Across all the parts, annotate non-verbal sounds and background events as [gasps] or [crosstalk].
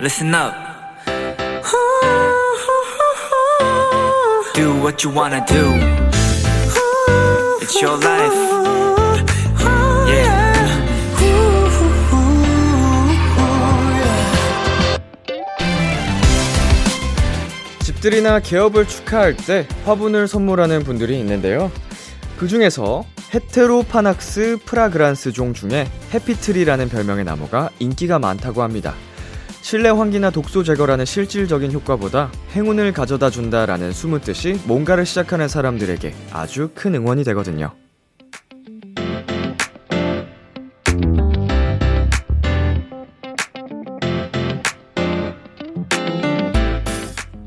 listen up. Do what you wanna do. It's your life. Yeah. 집들이나 개업을 축하할 때 화분을 선물하는 분들이 있는데요. 그 중에서 헤테로파낙스 프라그란스 종 중에 해피트리라는 별명의 나무가 인기가 많다고 합니다. 실내 환기나 독소 제거라는 실질적인 효과보다 행운을 가져다 준다라는 숨은 뜻이 뭔가를 시작하는 사람들에게 아주 큰 응원이 되거든요.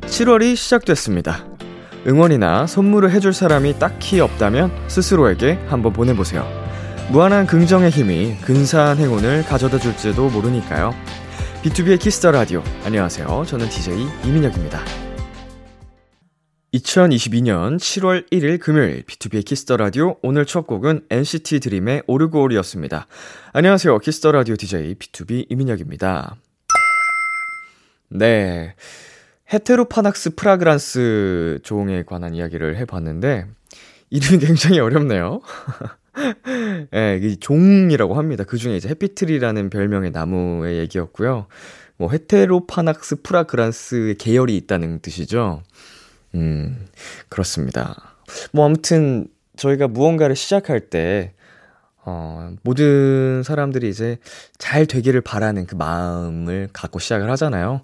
7월이 시작됐습니다. 응원이나 선물을 해줄 사람이 딱히 없다면 스스로에게 한번 보내보세요. 무한한 긍정의 힘이 근사한 행운을 가져다 줄지도 모르니까요. B2B의 키스터 라디오. 안녕하세요. 저는 DJ 이민혁입니다. 2022년 7월 1일 금요일 B2B의 키스터 라디오 오늘 첫 곡은 NCT 드림의 오르골이었습니다. 안녕하세요. 키스터 라디오 DJ B2B 이민혁입니다. 네. Heteropanax fragrans 종에 관한 이야기를 해 봤는데, 이름이 [laughs] 굉장히 어렵네요. 예, 이 종이라고 합니다. 그 중에 이제 해피트리라는 별명의 나무의 얘기였고요. 뭐, 헤테로파낙스 프라그란스의 계열이 있다는 뜻이죠. 음, 그렇습니다. 뭐, 아무튼, 저희가 무언가를 시작할 때, 어, 모든 사람들이 이제 잘 되기를 바라는 그 마음을 갖고 시작을 하잖아요.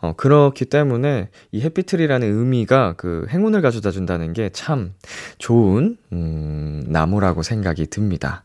어, 그렇기 때문에 이 해피트리라는 의미가 그 행운을 가져다 준다는 게 참 좋은, 음, 나무라고 생각이 듭니다.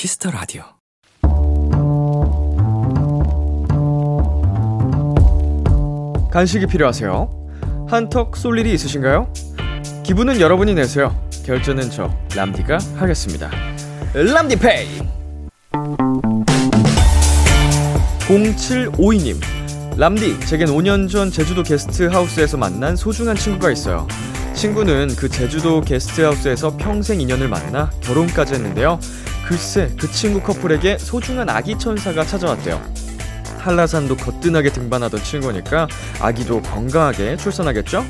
Kiss the Radio. 간식이 필요하세요? 한턱 쏠 일이 있으신가요? 기분은 여러분이 내세요. 결제는 저 람디가 하겠습니다. 람디페이. 0752님. 람디, 제겐 5년 전 제주도 게스트하우스에서 만난 소중한 친구가 있어요. 친구는 그 제주도 게스트하우스에서 평생 인연을 만나 결혼까지 했는데요. 글쎄 그 친구 커플에게 소중한 아기 천사가 찾아왔대요. 한라산도 거뜬하게 등반하던 친구니까 아기도 건강하게 출산하겠죠?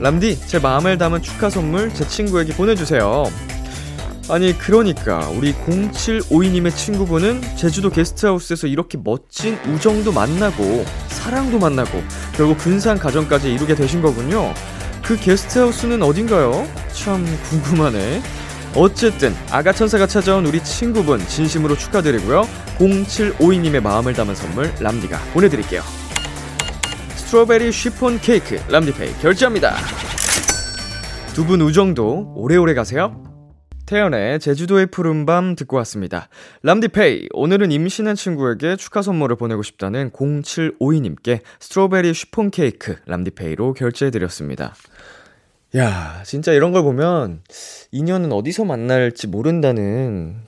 람디 제 마음을 담은 축하 선물 제 친구에게 보내주세요. 아니 그러니까 우리 0752님의 친구분은 제주도 게스트하우스에서 이렇게 멋진 우정도 만나고 사랑도 만나고 결국 근사한 가정까지 이루게 되신 거군요. 그 게스트하우스는 어딘가요? 참 궁금하네. 어쨌든 아가천사가 찾아온 우리 친구분 진심으로 축하드리고요. 0752님의 마음을 담은 선물 람디가 보내드릴게요. 스트로베리 쉬폰 케이크 람디페이 결제합니다. 두 분 우정도 오래오래 가세요. 태연의 제주도의 푸른밤 듣고 왔습니다. 람디페이, 오늘은 임신한 친구에게 축하 선물을 보내고 싶다는 0752님께 스트로베리 쉬폰 케이크 람디페이로 결제해드렸습니다. 야, 진짜 이런 걸 보면 인연은 어디서 만날지 모른다는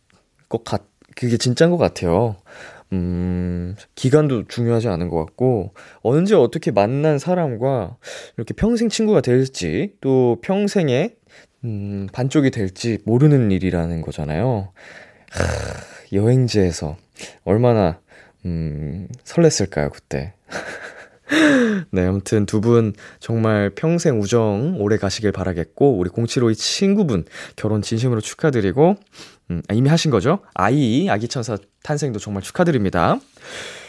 것 같, 그게 진짜인 것 같아요. 음, 기간도 중요하지 않은 것 같고, 언제 어떻게 만난 사람과 이렇게 평생 친구가 될지, 또 평생에, 음, 반쪽이 될지 모르는 일이라는 거잖아요. 하, 여행지에서 얼마나, 음, 설렜을까요, 그때. 네, 아무튼 두 분 정말 평생 우정 오래 가시길 바라겠고, 우리 0752 친구분 결혼 진심으로 축하드리고, 음, 아, 이미 하신 거죠? 아이, 아기 천사 탄생도 정말 축하드립니다.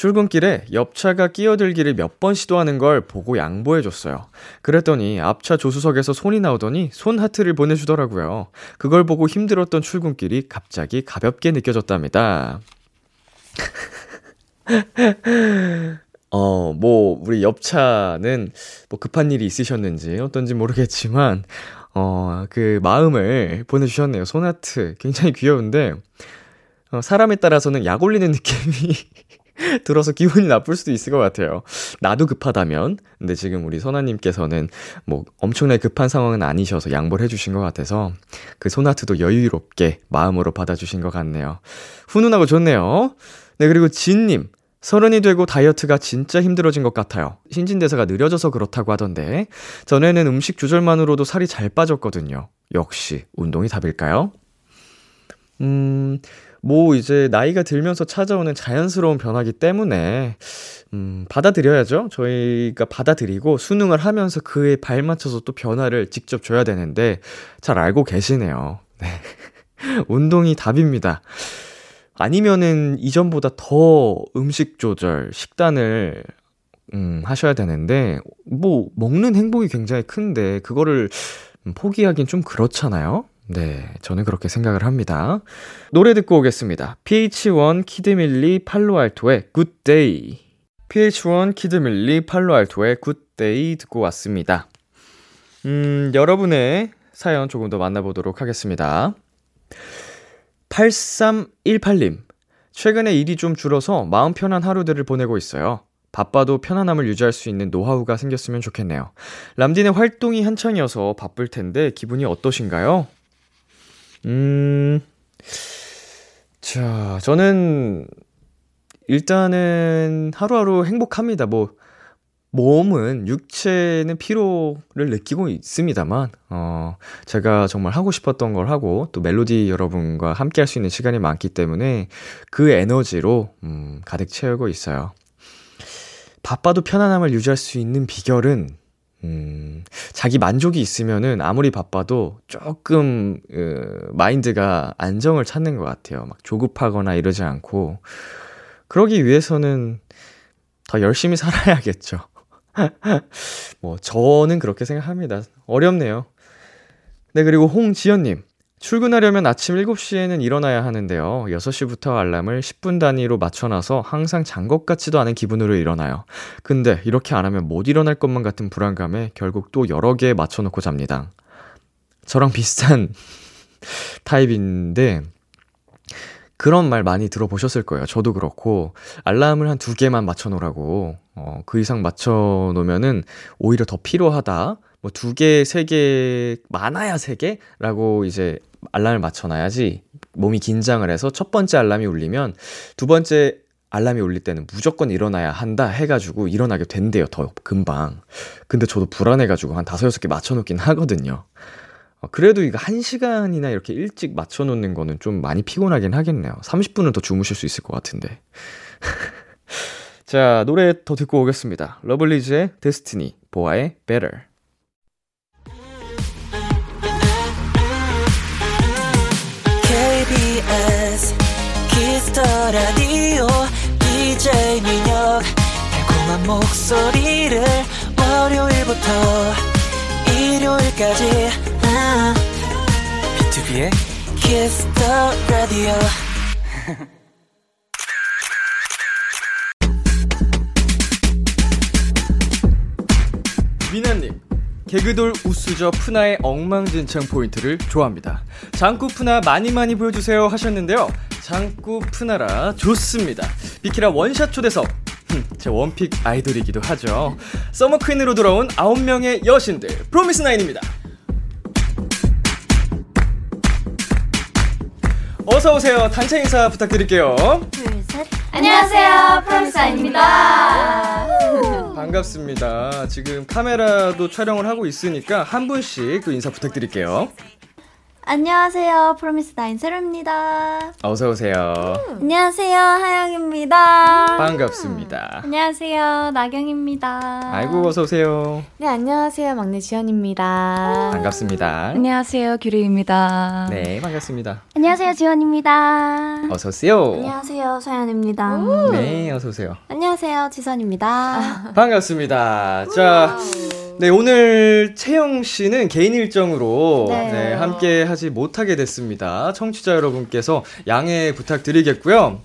출근길에 옆차가 끼어들기를 몇 번 시도하는 걸 보고 양보해줬어요. 그랬더니 앞차 조수석에서 손이 나오더니 손 하트를 보내주더라고요. 그걸 보고 힘들었던 출근길이 갑자기 가볍게 느껴졌답니다. [laughs] 어, 뭐, 우리 옆차는 뭐 급한 일이 있으셨는지 어떤지 모르겠지만, 어, 그 마음을 보내주셨네요. 손하트. 굉장히 귀여운데, 어, 사람에 따라서는 약 올리는 [laughs] 느낌이 [laughs] 들어서 기분이 나쁠 수도 있을 것 같아요. 나도 급하다면. 근데 지금 우리 선아님께서는 뭐 엄청나게 급한 상황은 아니셔서 양보를 해주신 것 같아서 그 소나트도 여유롭게 마음으로 받아주신 것 같네요. 훈훈하고 좋네요. 네, 그리고 진님. 서른이 되고 다이어트가 진짜 힘들어진 것 같아요. 신진대사가 느려져서 그렇다고 하던데, 전에는 음식 조절만으로도 살이 잘 빠졌거든요. 역시, 운동이 답일까요? 음, 뭐 이제 나이가 들면서 찾아오는 자연스러운 변화기 때문에 음, 받아들여야죠. 저희가 받아들이고 수능을 하면서 그에 발맞춰서 또 변화를 직접 줘야 되는데 잘 알고 계시네요. 네. [laughs] 운동이 답입니다. 아니면은 이전보다 더 음식 조절, 식단을 음, 하셔야 되는데 뭐 먹는 행복이 굉장히 큰데 그거를 포기하긴 좀 그렇잖아요. 네, 저는 그렇게 생각을 합니다. 노래 듣고 오겠습니다. pH-1 키드밀리 팔로알토의 Good Day. pH-1 키드밀리 팔로알토의 Good Day 듣고 왔습니다. 음, 여러분의 사연 조금 더 만나보도록 하겠습니다. 8318님. 최근에 일이 좀 줄어서 마음 편한 하루들을 보내고 있어요. 바빠도 편안함을 유지할 수 있는 노하우가 생겼으면 좋겠네요. 람디의 활동이 한창이어서 바쁠 텐데 기분이 어떠신가요? 음, 자, 저는 일단은 하루하루 행복합니다. 뭐, 몸은, 육체는 피로를 느끼고 있습니다만, 어, 제가 정말 하고 싶었던 걸 하고, 또 멜로디 여러분과 함께 할 수 있는 시간이 많기 때문에 그 에너지로, 음, 가득 채우고 있어요. 바빠도 편안함을 유지할 수 있는 비결은 음, 자기 만족이 있으면은 아무리 바빠도 조금, 그, 마인드가 안정을 찾는 것 같아요. 막 조급하거나 이러지 않고. 그러기 위해서는 더 열심히 [laughs] 살아야겠죠. [laughs] 뭐, 저는 그렇게 생각합니다. 어렵네요. 네, 그리고 홍지연님. 출근하려면 아침 7시에는 일어나야 하는데요. 6시부터 알람을 10분 단위로 맞춰놔서 항상 잔 것 같지도 않은 기분으로 일어나요. 근데 이렇게 안 하면 못 일어날 것만 같은 불안감에 결국 또 여러 개 맞춰놓고 잡니다. 저랑 [laughs] 비슷한 타입인데, 그런 말 많이 들어보셨을 거예요. 저도 그렇고, 알람을 한 두 개만 맞춰놓으라고, 어, 그 이상 맞춰놓으면은 오히려 더 필요하다. 뭐 두 개, 세 개, 많아야 세 개 라고 이제 알람을 맞춰놔야지 몸이 긴장을 해서 첫 번째 알람이 울리면 두 번째 알람이 울릴 때는 무조건 일어나야 한다 해가지고 일어나게 된대요, 더 금방. 근데 저도 불안해가지고 한 다섯, 여섯 개 맞춰놓긴 하거든요. 어, 그래도 이거 한 시간이나 이렇게 일찍 맞춰놓는 거는 좀 많이 피곤하긴 하겠네요. 30분은 더 주무실 수 있을 것 같은데. [laughs] 자, 노래 더 듣고 오겠습니다. 러블리즈의 데스티니, 보아의 Better. Kiss the Radio DJ 민혁 달콤한 목소리를 월요일부터 일요일까지. 아, B2B의 키스터 라디오. 미나님, 개그돌 우수저 푸나의 엉망진창 포인트를 좋아합니다. 장구 푸나 많이 많이 보여주세요 하셨는데요. 장구 푸나라 좋습니다. 비키라 원샷 초대석. 흠, 제 원픽 아이돌이기도 하죠. 서머퀸으로 돌아온 9명의 여신들, 프로미스나인입니다. 어서오세요. 단체 인사 부탁드릴게요. 둘, 셋. 안녕하세요. 프롬사입니다. 반갑습니다. 지금 카메라도 촬영을 하고 있으니까 한 분씩 또 인사 부탁드릴게요. 안녕하세요. 프로미스 나인 세로입니다. 어서 오세요. 안녕하세요. 하영입니다. 반갑습니다. 안녕하세요. 나경입니다. 아이고 어서 오세요. 네, 안녕하세요. 막내 지연입니다. 반갑습니다. 안녕하세요. 규리입니다. 네, 반갑습니다. 안녕하세요. 지원입니다. 어서 오세요. 안녕하세요. 서연입니다. 네, 어서 오세요. 안녕하세요. 지선입니다. 반갑습니다. 자, 네, 오늘 채영 씨는 개인 일정으로 네. 네, 함께 하지 못하게 됐습니다. 청취자 여러분께서 양해 부탁드리겠고요.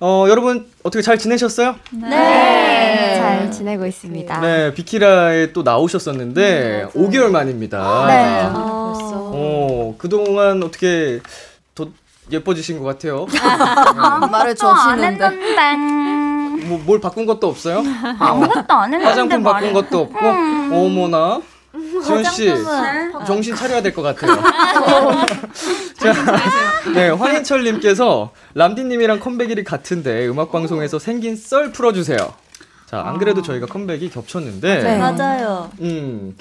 어, 여러분 어떻게 잘 지내셨어요? 네. 잘 지내고 있습니다. 네, 비키라에 또 나오셨었는데 5개월 만입니다. 네. 벌써. 어, 그동안 어떻게 더 예뻐지신 것 같아요. [laughs] 말을 안 했는데. 뭐, 뭘 바꾼 것도 없어요? [laughs] 아무것도 안 했는데 화장품 바꾼 것도 없고? 어머나. 지원 씨, 화장품은 정신 차려야 될 것 같아요. [laughs] 자, 네, 황인철님께서 람디님이랑 컴백일이 같은데 음악 방송에서 생긴 썰 풀어주세요. 자, 안 그래도 저희가 컴백이 겹쳤는데, 네. 맞아요. 음,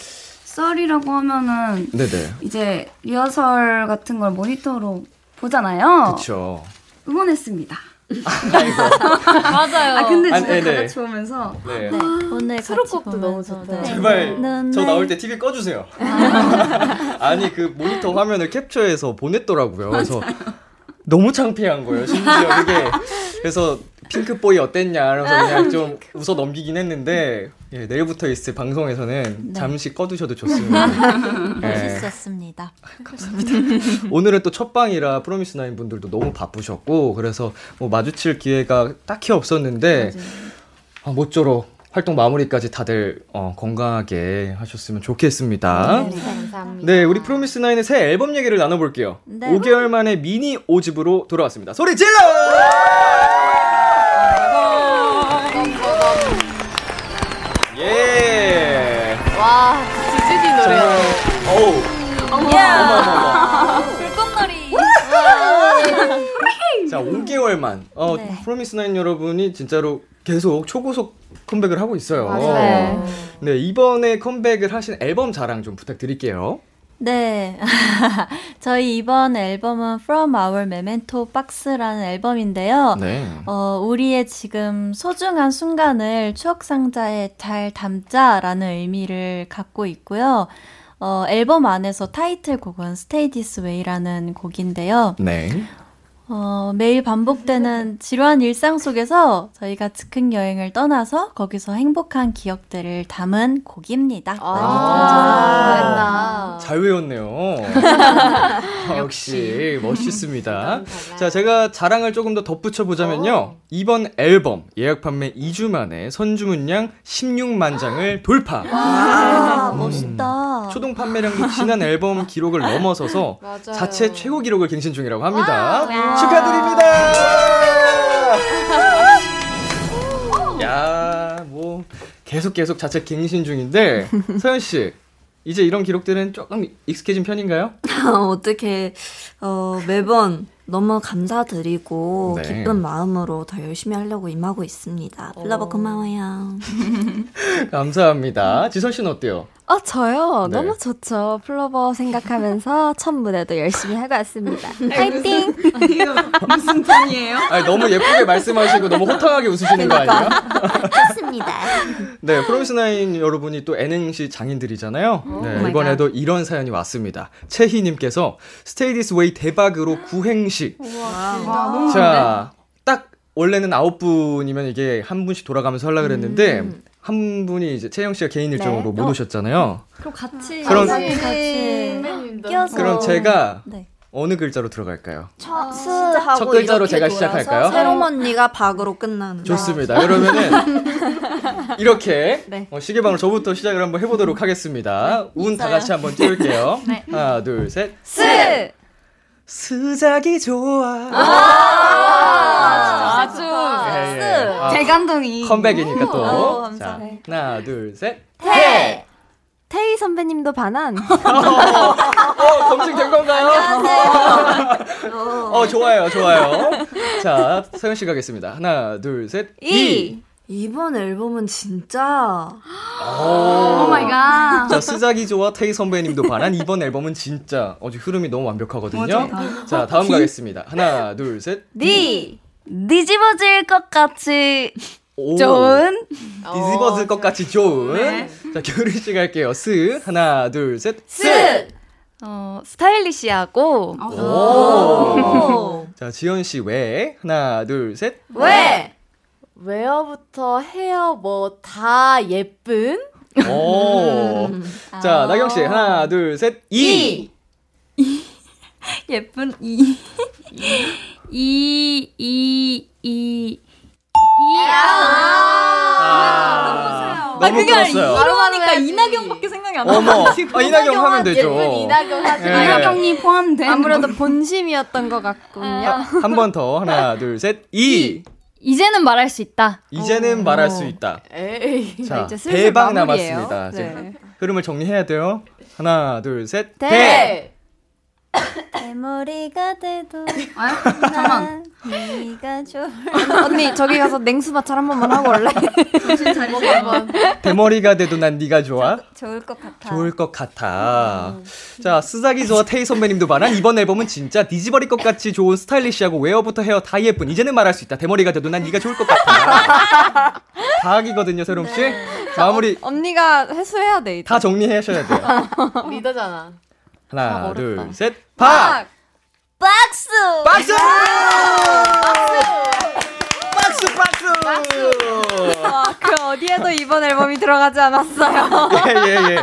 썰이라고 하면은 네네. 이제 리허설 같은 걸 모니터로 보잖아요. 그쵸. 응원했습니다. [laughs] 맞아요. 아 근데 아니, 진짜 네네. 다 같이 보면서 네. 오늘 같이 수록곡도 너무 좋다. 네. 제발 네. 저 나올 때 TV 꺼주세요. [laughs] 아니 그 모니터 화면을 캡처해서 보냈더라고요. 그래서 너무 창피한 거예요. 심지어 이게 그래서 핑크보이 어땠냐 그래서 그냥 좀 웃어 넘기긴 했는데 예, 내일부터 있을 방송에서는 잠시 꺼두셔도 좋습니다. [laughs] 예, 멋있었습니다. 오늘은 또 첫 방이라 프로미스 나인 분들도 너무 바쁘셨고 그래서 뭐 마주칠 기회가 딱히 없었는데 아, 모쪼록 활동 마무리까지 다들 어, 건강하게 하셨으면 좋겠습니다. 네, 감사합니다. 네, 우리 프로미스 나인의 새 앨범 얘기를 나눠볼게요. 네. 5개월 만에 미니 5집으로 돌아왔습니다. 소리 질러! 불꽃놀이. 자, 5개월만. 어, 네. 프로미스 나인 여러분이 진짜로 계속 초고속 컴백을 하고 있어요. 맞아요. 네, 이번에 컴백을 하신 앨범 자랑 좀 부탁드릴게요. 네. [laughs] 저희 이번 앨범은 From Our Memento Box라는 앨범인데요. 네. 어, 우리의 지금 소중한 순간을 추억 상자에 잘 담자라는 의미를 갖고 있고요. 어, 앨범 안에서 타이틀곡은 Stay This Way라는 곡인데요. 네. 어, 매일 반복되는 지루한 일상 속에서 저희가 즉흥 여행을 떠나서 거기서 행복한 기억들을 담은 곡입니다. 아, 잘 외웠네요. 아, [laughs] 역시 멋있습니다. 자, 제가 자랑을 조금 더 덧붙여 보자면요. 이번 앨범 예약 판매 2주 만에 선주문 량 16만 장을 돌파. 아, 멋있다. 초동 판매량도 지난 앨범 기록을 넘어서서 맞아요. 자체 최고 기록을 갱신 중이라고 합니다. 와. 축하드립니다. 야, 뭐 계속 계속 자체 갱신 중인데 서연 씨 이제 이런 기록들은 조금 익숙해진 편인가요? [laughs] 어떻게 어, 매번 너무 감사드리고 네. 기쁜 마음으로 더 열심히 하려고 임하고 있습니다. 플로버 고마워요. [laughs] 감사합니다. 지선 씨는 어때요? 어, 저요? 네. 너무 좋죠. 플로버 생각하면서 [laughs] 첫 무대도 열심히 하고 왔습니다. 화이팅! 무슨 톤이에요? [laughs] 아니, 너무 예쁘게 말씀하시고 너무 호탕하게 웃으시는 거 아니에요? [laughs] 좋습니다. 네, 프로미스나인 여러분이 또 N행시 장인들이잖아요. 네, 마이 이번에도 이런 사연이 왔습니다. 채희님께서 Stay This Way 대박으로 구행시. 자, 딱 원래는 아홉 분이면 이게 한 분씩 돌아가면서 하려고 그랬는데 한 분이 이제 채영 씨가 개인 일정으로 못 오셨잖아요. 그럼 같이 그럼- 같이 끼어서. 그럼 제가 네. 어느 글자로 들어갈까요? 스 하고 첫 글자로 제가 돌아서 시작할까요? 새롬 언니가 박으로 끝나는. 좋습니다. 그러면은 [laughs] 이렇게 네. 어, 시계방을 저부터 시작을 한번 해보도록 하겠습니다. 운 다 같이 한번 띄울게요. [laughs] 하나, 둘, 셋. 스! 스작이 좋아. 예. 아, 대감동이 컴백이니까 또. 오, 자, 감사해. 하나, 둘, 셋. 테! 테이 선배님도 반한. [laughs] 어, 검증된 건가요? [laughs] 어, 좋아요, 좋아요. 자, 서현 씨 가겠습니다. 하나, 둘, 셋. 이! 이번 앨범은 진짜 oh my god. 자, 스작이 좋아 테이 선배님도 반한 이번 앨범은 진짜 어제 흐름이 너무 완벽하거든요. 자, 다음 가겠습니다. 하나, 둘, 셋. 디 뒤집어질 것 같이 오. 좋은 뒤집어질 것 같이 좋은. 자, 규리 씨 갈게요. 스. 하나, 둘, 셋. 스. 어 스타일리시하고 오. 자, 지현 씨 웨? 하나, 둘, 셋. 웨? wear부터 헤어 뭐 다 예쁜 오. 자, 나경 씨 하나, 둘, 셋. 이. [laughs] 예쁜 이. 이, 이, 이. 아, 너무 그게 들었어요. 바로 하니까 이나경밖에 생각이 안 나가지고. 아, 이나경 하면 되죠. 예쁜 이나경 하지 예. 이나경님 포함된 아무래도 본심이었던 것 같군요. 한 번 더. 하나, 둘, 셋. 이. 이 제는 말할 수 있다. 이제는 말할 수 있다. 에이 자, 이제 슬슬 대박 마무리예요. 남았습니다. 네. 흐름을 정리해야 돼요. 하나, 둘, 셋. 대. 대 대머리가 돼도 아, 잠깐만. 네가 좋을 언니 저기 가서 냉수 마찰 한 번만 하고 올래? 정신 차리세요. 대머리가 돼도 난 네가 좋아. 좋을 것 같아. 좋을 것 같아. 자, 스자기조와 테이 선배님도 말한 이번 앨범은 진짜 뒤집어릴 것 같이 좋은 스타일리시하고 웨어부터 헤어 다 예쁜. 이제는 말할 수 있다. 대머리가 돼도 난 네가 좋을 것 같아. 다학이거든요, 세롬 씨. 마무리 언니가 해소해야 돼. 이제. 다 정리하셔야 돼요. 리더잖아 하나, 둘, 셋. 박! 박수! 박수! 박수, 박수! 와, 그 어디에도 이번 앨범이 들어가지 않았어요. 예, 예, 예.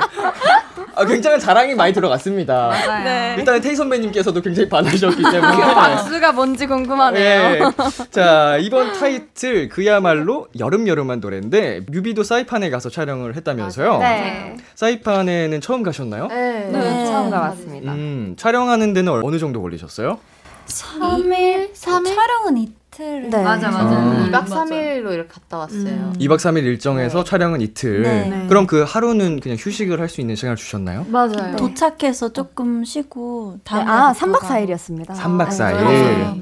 아, 굉장한 자랑이 많이 들어갔습니다. 네. 일단 테이 선배님께서도 굉장히 반하셨기 때문에. 박수가 뭔지 궁금하네요. 예. 자, 이번 타이틀 그야말로 여름 여름한 노래인데 뮤비도 사이판에 가서 촬영을 했다면서요? 네. 사이판에는 처음 가셨나요? 네, 네, 처음 가봤습니다. 음, 촬영하는 데는 어느 정도 걸리셨어요? 3일? 3일? 촬영은 이틀. 네. 맞아 맞아. 아. 음, 2박 맞아. 3일로 이렇게 갔다 왔어요 2박 3일 일정에서 촬영은 이틀. 네. 그럼 그 하루는 그냥 휴식을 할 수 있는 시간을 주셨나요? 맞아요. 도착해서 조금 쉬고 네, 다음 아, 3박 4일이었습니다. 3박 4일. 맞아요.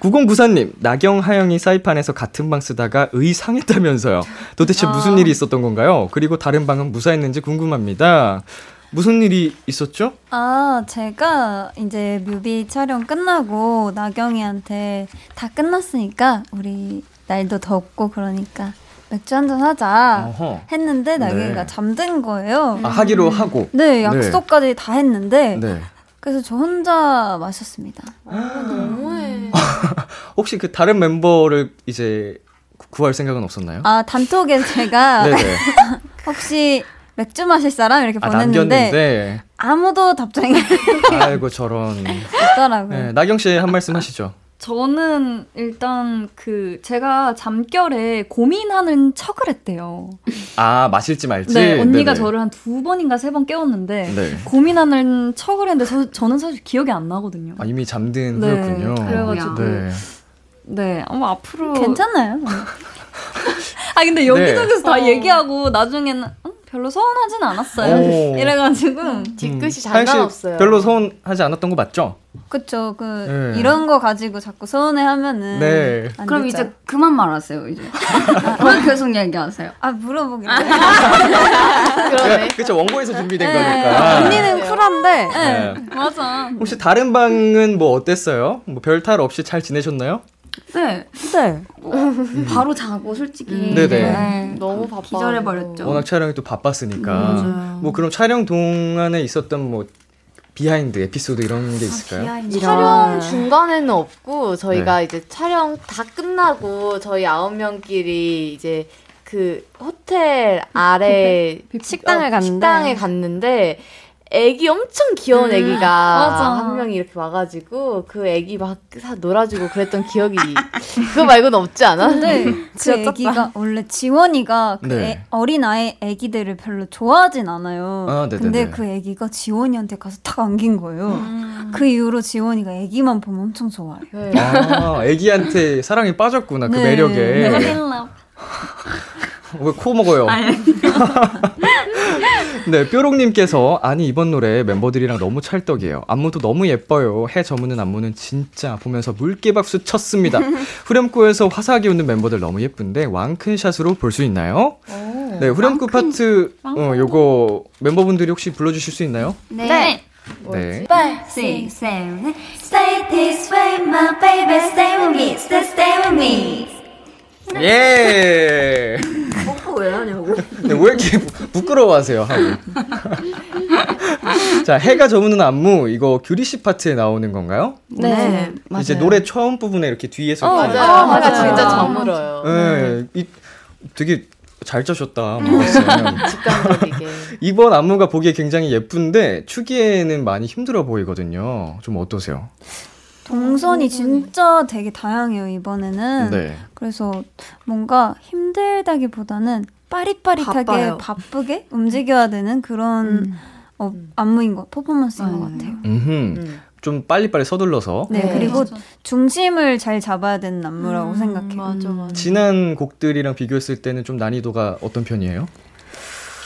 9094님, 나경, 하영이 사이판에서 같은 방 쓰다가 의상했다면서요. 도대체 무슨 일이 있었던 건가요? 그리고 다른 방은 무사했는지 궁금합니다. 무슨 일이 있었죠? 아, 제가 이제 뮤비 촬영 끝나고 나경이한테 다 끝났으니까 우리 날도 덥고 그러니까 맥주 한잔 하자 어허. 했는데 나경이가 네. 잠든 거예요. 아, 하기로 하고. 네, 약속까지 다 했는데 네. 그래서 저 혼자 마셨습니다. 너무해 [laughs] 혹시 그 다른 멤버를 이제 구- 구할 생각은 없었나요? 아, 단톡에 제가 네네. [laughs] [laughs] 혹시 맥주 마실 사람 이렇게 아, 보냈는데. 아무도 답장이 [laughs] 아이고, 저런. 없더라고요. 네, 나경 씨 한 말씀 하시죠. 저는 일단 그 제가 잠결에 고민하는 척을 했대요. 아, 마실지 말지? 네, 언니가 네네. 저를 한 두 번인가 세 번 깨웠는데 네. 고민하는 척을 했는데 저, 저는 사실 기억이 안 나거든요. 아, 이미 잠든 네, 후였군요. 그래가지고 네. 네, 아마 앞으로 괜찮나요? [laughs] 아 근데 여기저기서 다 어. 얘기하고 나중에는 음, 별로 서운하진 않았어요. 오. 이래가지고 뒤끝이 음, 씨 장난 없어요 별로 서운하지 않았던 거 맞죠? 그쵸. 그 네. 이런 거 가지고 자꾸 서운해 하면은 네. 안 그럼 되죠. 이제 그만 말하세요 이제. [laughs] 왜 계속 얘기하세요? 아 물어보길래 [laughs] 그러네 그쵸, 원고에서 준비된 네. 거니까. 언니는 쿨한데 네. 맞아. 혹시 다른 방은 뭐 어땠어요? 뭐 별탈 없이 잘 지내셨나요? 네. 네. 바로 자고 솔직히. 음. 네네. 네. 너무 바빠 기절해 버렸죠. 워낙 촬영이 또 바빴으니까. 맞아요. 뭐 그럼 촬영 동안에 있었던 뭐 behind 에피소드 이런 게 있을까요? 촬영 중간에는 없고 저희가 네. 이제 촬영 다 끝나고 저희 아홉 명끼리 이제 그 호텔 아래 식당을 어, 갔는데. 식당에 갔는데 애기 엄청 귀여운 애기가 맞아. 한 명이 이렇게 와가지고 그 애기 막사 놀아주고 그랬던 기억이 [laughs] 그거 말고는 없지 않아? 근데 그 진짜 애기가 원래 지원이가 그 네. 애- 어린 아이 애기들을 별로 좋아하진 않아요. 아. 근데 그 애기가 지원이한테 가서 탁 안긴 거예요. 그 이후로 지원이가 애기만 보면 엄청 좋아해요. 네. 아, 애기한테 사랑이 빠졌구나, 그 네. 매력에. 힐러. 왜코 먹어요? [laughs] 네, 뾰록님께서 아니 이번 노래 멤버들이랑 너무 찰떡이에요. 안무도 너무 예뻐요. 해 저무는 안무는 진짜 보면서 물개 박수 쳤습니다. [laughs] 후렴구에서 화사하게 웃는 멤버들 너무 예쁜데 왕큰 샷으로 볼 수 있나요? 네, 후렴구 파트 어, 요거 멤버분들이 혹시 불러주실 수 있나요? 네. 네. Five, six, seven, eight. Stay this way, my baby. Stay with me. Stay, stay with me. 예. 왜 하냐고. 네, 왜 이렇게 부- 부끄러워하세요, 하고. [laughs] 자, 해가 저무는 안무, 이거 규리 씨 파트에 나오는 건가요? 네. 이제 노래 처음 부분에 이렇게 뒤에서. 어, 맞아요. 맞아요. 해가 진짜 저물어요. 네, 이, 되게 잘 짜셨다. 모르겠어요. [laughs] 직감적이게. 이번 안무가 보기에 굉장히 예쁜데, 추기에는 많이 힘들어 보이거든요. 좀 어떠세요? 동선이 진짜 되게 다양해요, 이번에는. 네. 그래서 뭔가 힘들다기보다는 빠릿빠릿하게 바빠요. 바쁘게 움직여야 되는 그런 어, 안무인 것, 퍼포먼스인 것 같아요. 음흠. 음. 좀 빨리빨리 서둘러서. 네, 네. 그리고 중심을 잘 잡아야 되는 안무라고 생각해요. 맞아, 맞아. 지난 곡들이랑 비교했을 때는 좀 난이도가 어떤 편이에요?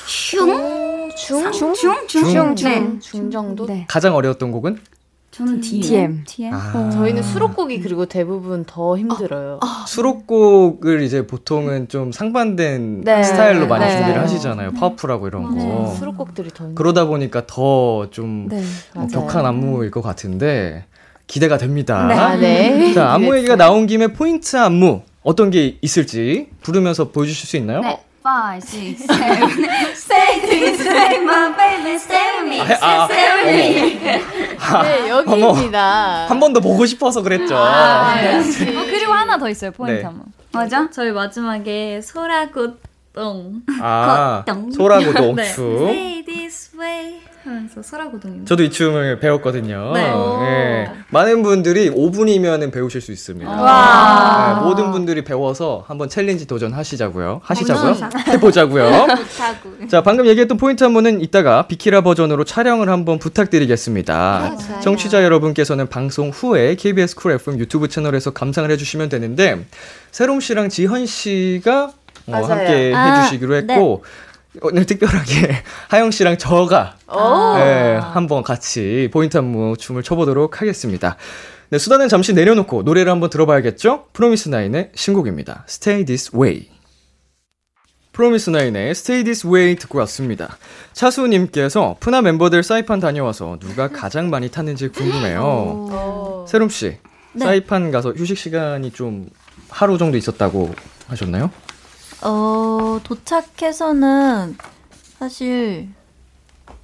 슝? 중? 중? 중? 중. 네. 중 정도? 네. 가장 어려웠던 곡은? 저는 DM. DM. DM. 아. 저희는 수록곡이 그리고 대부분 더 힘들어요. 수록곡을 이제 보통은 좀 상반된 네. 스타일로 많이 네. 준비를 하시잖아요. 파워풀하고 이런 거. 네, 수록곡들이 더 힘들어요. 그러다 보니까 더좀 네. 어. 격한 안무일 것 같은데 기대가 됩니다. 아, 네. [laughs] 자, 안무. 얘기가 나온 김에 포인트 안무 어떤 게 있을지 부르면서 보여주실 수 있나요? 네. Five, six, seven. [laughs] Stay this way, my baby. Stay with me. 아, Stay with me. 네, 여기입니다. 한 번 더 보고 싶어서 그랬죠. 아, 네. 어, 그리고 하나 더 있어요, 포인트 네. 한 번. 맞아? 저희 마지막에 소라고동. 아, 고동. 소라고 [laughs] 네. 하면서 소라고동입니다. 저도 이 춤을 배웠거든요. 네. 예. 많은 분들이 5분이면 배우실 수 있습니다. 와. 네, 모든 분들이 배워서 한번 challenge 도전하시자고요. 하시자고요. 해보자고요. [laughs] 자, 방금 얘기했던 포인트 안무는 이따가 비키라 버전으로 촬영을 한번 부탁드리겠습니다. 청취자 여러분께서는 방송 후에 KBS Cool FM 유튜브 채널에서 감상을 해주시면 되는데 새롬 씨랑 지현 씨가 어. 함께 아, 해주시기로 했고 오늘 특별하게 [laughs] 하영 씨랑 저가 오. 네, 한번 같이 포인트 안무 춤을 춰보도록 하겠습니다. 네, 수다는 잠시 내려놓고 노래를 한번 들어봐야겠죠? 프로미스 나인의 신곡입니다. Stay This Way. 프로미스 나인의 Stay This Way 듣고 왔습니다. 차수님께서 푸나 멤버들 사이판 다녀와서 누가 가장 많이 탔는지 궁금해요. 어. 세롬 씨, 사이판 가서 휴식 시간이 좀 하루 정도 있었다고 하셨나요? 어, 도착해서는 사실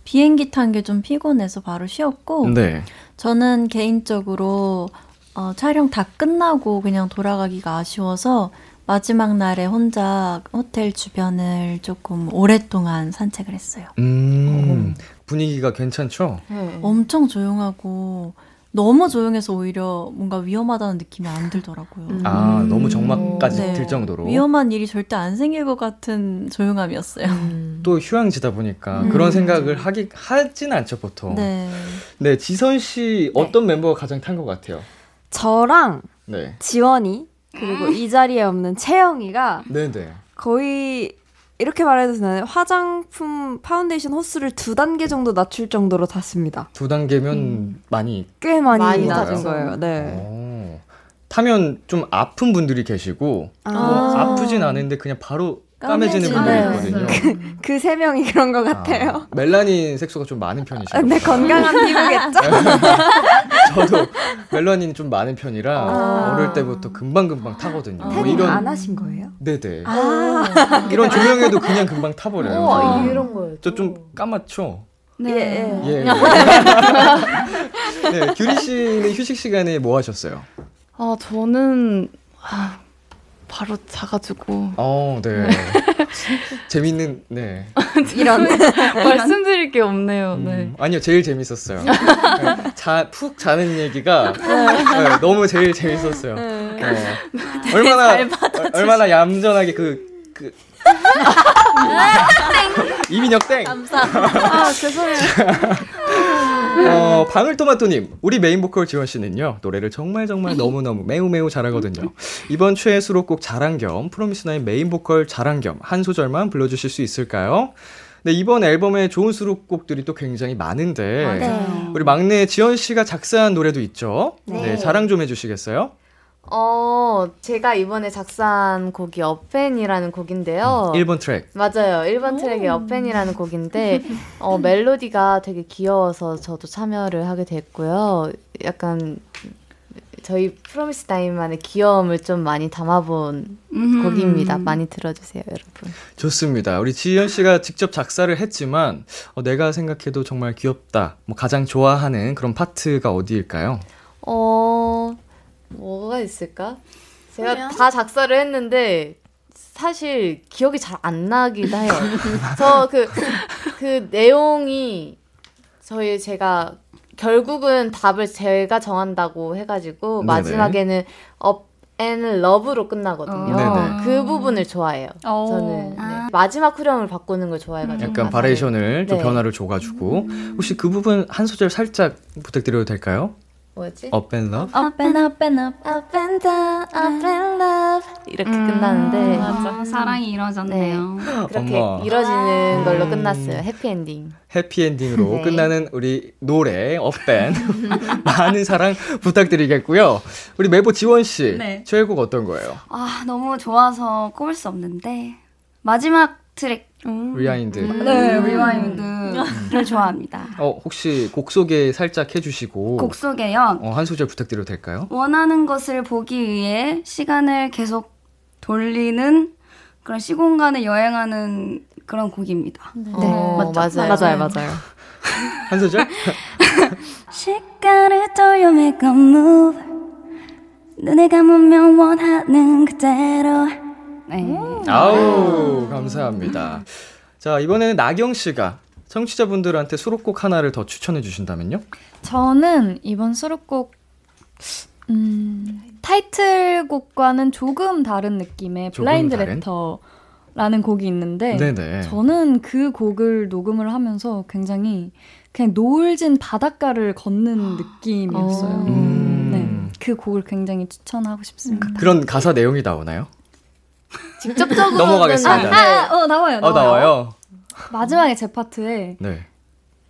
비행기 탄 게 좀 피곤해서 바로 쉬었고, 네. 저는 개인적으로 어, 촬영 다 끝나고 그냥 돌아가기가 아쉬워서 마지막 날에 혼자 호텔 주변을 조금 오랫동안 산책을 했어요. 음, 분위기가 괜찮죠? 네. 엄청 조용하고 너무 조용해서 오히려 뭔가 위험하다는 느낌이 안 들더라고요. 아, 너무 정막까지 네. 들 정도로. 위험한 일이 절대 안 생길 것 같은 조용함이었어요. 음. [laughs] 또 휴양지다 보니까 음. 그런 생각을 하기 하진 않죠 보통. 네, 네. 지선 씨 어떤 멤버가 가장 탄 것 같아요? 저랑 네, 지원이 그리고 [gasps] 이 자리에 없는 채영이가 네, 네. 거의 이렇게 말해도 되나요? 화장품 파운데이션 호수를 두 단계 정도 낮출 정도로 탔습니다. 두 단계면 많이. 꽤 많이, 많이 낮은. 거예요. 네. 어, 타면 좀 아픈 분들이 계시고 아, 뭐 아프진 않은데 그냥 바로 까매지는 분들이 네. 있거든요. 그 세 명이 그런 것 같아요. 아, 멜라닌 색소가 좀 많은 편이시죠? 네, 건강한 [laughs] 피부겠죠? 저도 멜라닌 좀 많은 편이라 아. 어릴 때부터 금방 금방 타거든요. 뭐 태닝 이런 안 하신 거예요? 네네 아, 이런 조명에도 그냥 금방 타버려요. 우와, 이런 거예요. 저 좀 까맣죠? 예, 예. 예. [laughs] 네, 규리 씨는 휴식 시간에 뭐 하셨어요? 아, 저는 아, 바로 자가지고 어, 네. [laughs] 재밌는, 네. [laughs] [laughs] 이런. 말씀드릴 게 없네요. 네. 음, 아니요, 제일 재밌었어요. 네, 자, 푹 자는 얘기가 네, 너무 제일 재밌었어요. 어, 얼마나, 얼- 얼마나 얌전하게 그, 그. 이민혁 땡! 아, 죄송해요. 어, 방울토마토님, 우리 메인 보컬 지원 씨는요, 노래를 정말 정말 너무 너무 매우 매우 잘하거든요. 이번 최애 수록곡 자랑 겸, 프로미스나인의 메인 보컬 자랑 겸, 한 소절만 불러주실 수 있을까요? 네, 이번 앨범에 좋은 수록곡들이 또 굉장히 많은데 맞아요. 우리 막내 지연 씨가 작사한 노래도 있죠. 네. 네, 자랑 좀 해주시겠어요? 어, 제가 이번에 작사한 곡이 Up And이라는 곡인데요. 1번 트랙. 맞아요. 1번 트랙의 Up And이라는 곡인데, 어, 멜로디가 되게 귀여워서 저도 참여를 하게 됐고요. 약간, 저희 프로미스 나인만의 귀여움을 좀 많이 담아본 음. 곡입니다. 많이 들어주세요, 여러분. 좋습니다. 우리 지연 씨가 직접 작사를 했지만 어, 내가 생각해도 정말 귀엽다. 뭐 가장 좋아하는 그런 파트가 어디일까요? 어, 뭐가 있을까? 제가 그래요? 다 작사를 했는데, 사실 기억이 잘 안 나기도 해요. 저 그, 그 내용이 저희 제가 결국은 답을 제가 정한다고 해가지고 네네. 마지막에는 up and love로 끝나거든요. 네네. 그 부분을 좋아해요. 어. 저는 네. 마지막 후렴을 바꾸는 걸 좋아해가지고 약간. variation을 좀 네. 변화를 줘가지고 혹시 그 부분 한 소절 살짝 부탁드려도 될까요? 뭐였지? Up and Love? Up and up and up. Up and down, up and love 이렇게 끝나는데 아, 사랑이 이루어졌네요. 그렇게 어머. 이뤄지는 걸로 끝났어요. 해피엔딩. 해피엔딩으로 네. 끝나는 우리 노래 Up And [laughs] 많은 사랑 부탁드리겠고요. 우리 메보 지원 씨 네. 최애곡 어떤 거예요? 아, 너무 좋아서 꼽을 수 없는데 마지막 트랙 Rewind. 네, Rewind를 좋아합니다. 어 혹시 곡 소개 살짝 해주시고 곡 소개요. 어, 한 소절 부탁드려도 될까요? 원하는 것을 보기 위해 시간을 계속 돌리는 그런 시공간을 여행하는 그런 곡입니다. 네, 맞죠? 맞아요. 맞아요, 맞아요. [laughs] 한 소절? 시간을 돌려 make a move 눈을 감으면 원하는 그대로 네. 아우 감사합니다. 자 이번에는 나경 씨가 청취자분들한테 수록곡 하나를 더 추천해 주신다면요? 저는 이번 수록곡 음, 타이틀곡과는 조금 다른 느낌의 조금 블라인드 다른? 레터라는 곡이 있는데 네네. 저는 그 곡을 녹음을 하면서 굉장히 그냥 노을진 바닷가를 걷는 느낌이었어요. 음. 네, 그 곡을 굉장히 추천하고 싶습니다. 그런 가사 내용이 나오나요? 직접적으로 넘어가겠습니다. 아, 어 나와요. 어 나와요. 마지막에 제 파트에 네.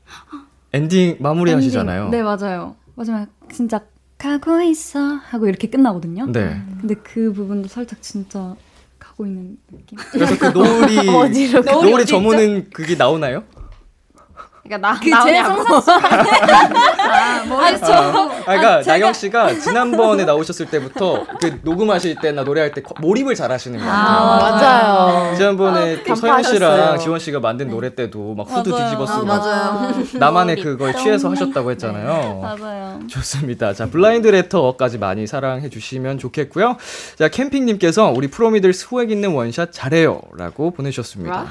[gasps] 엔딩 마무리 엔딩. 하시잖아요. 네 맞아요. 마지막 진짜 가고 있어 하고 이렇게 끝나거든요. 네. 근데 그 부분도 살짝 진짜 가고 있는 느낌. 그래서 그 노을이 [laughs] 노을이 저무는 그게 나오나요? 그러니까 나 그제 나오냐고. 상상 [laughs] 아니 저 아, 그러니까 나경 씨가 지난번에 나오셨을 때부터 그 녹음하실 때나 노래할 때 거- 몰입을 잘 하시는 거예요. 맞아요. 지난번에 또 서현 씨랑. 지원 씨가 만든 노래 때도 막 후드. 뒤집어 쓰고 아, 맞아요. 나만의 그걸 취해서 하셨다고 했잖아요. 맞아요. 좋습니다. 자, Blind Letter까지 많이 사랑해 주시면 좋겠고요. 자, 캠핑 님께서 우리 프로미들 swag 있는 원샷 잘해요. 라고 보내주셨습니다.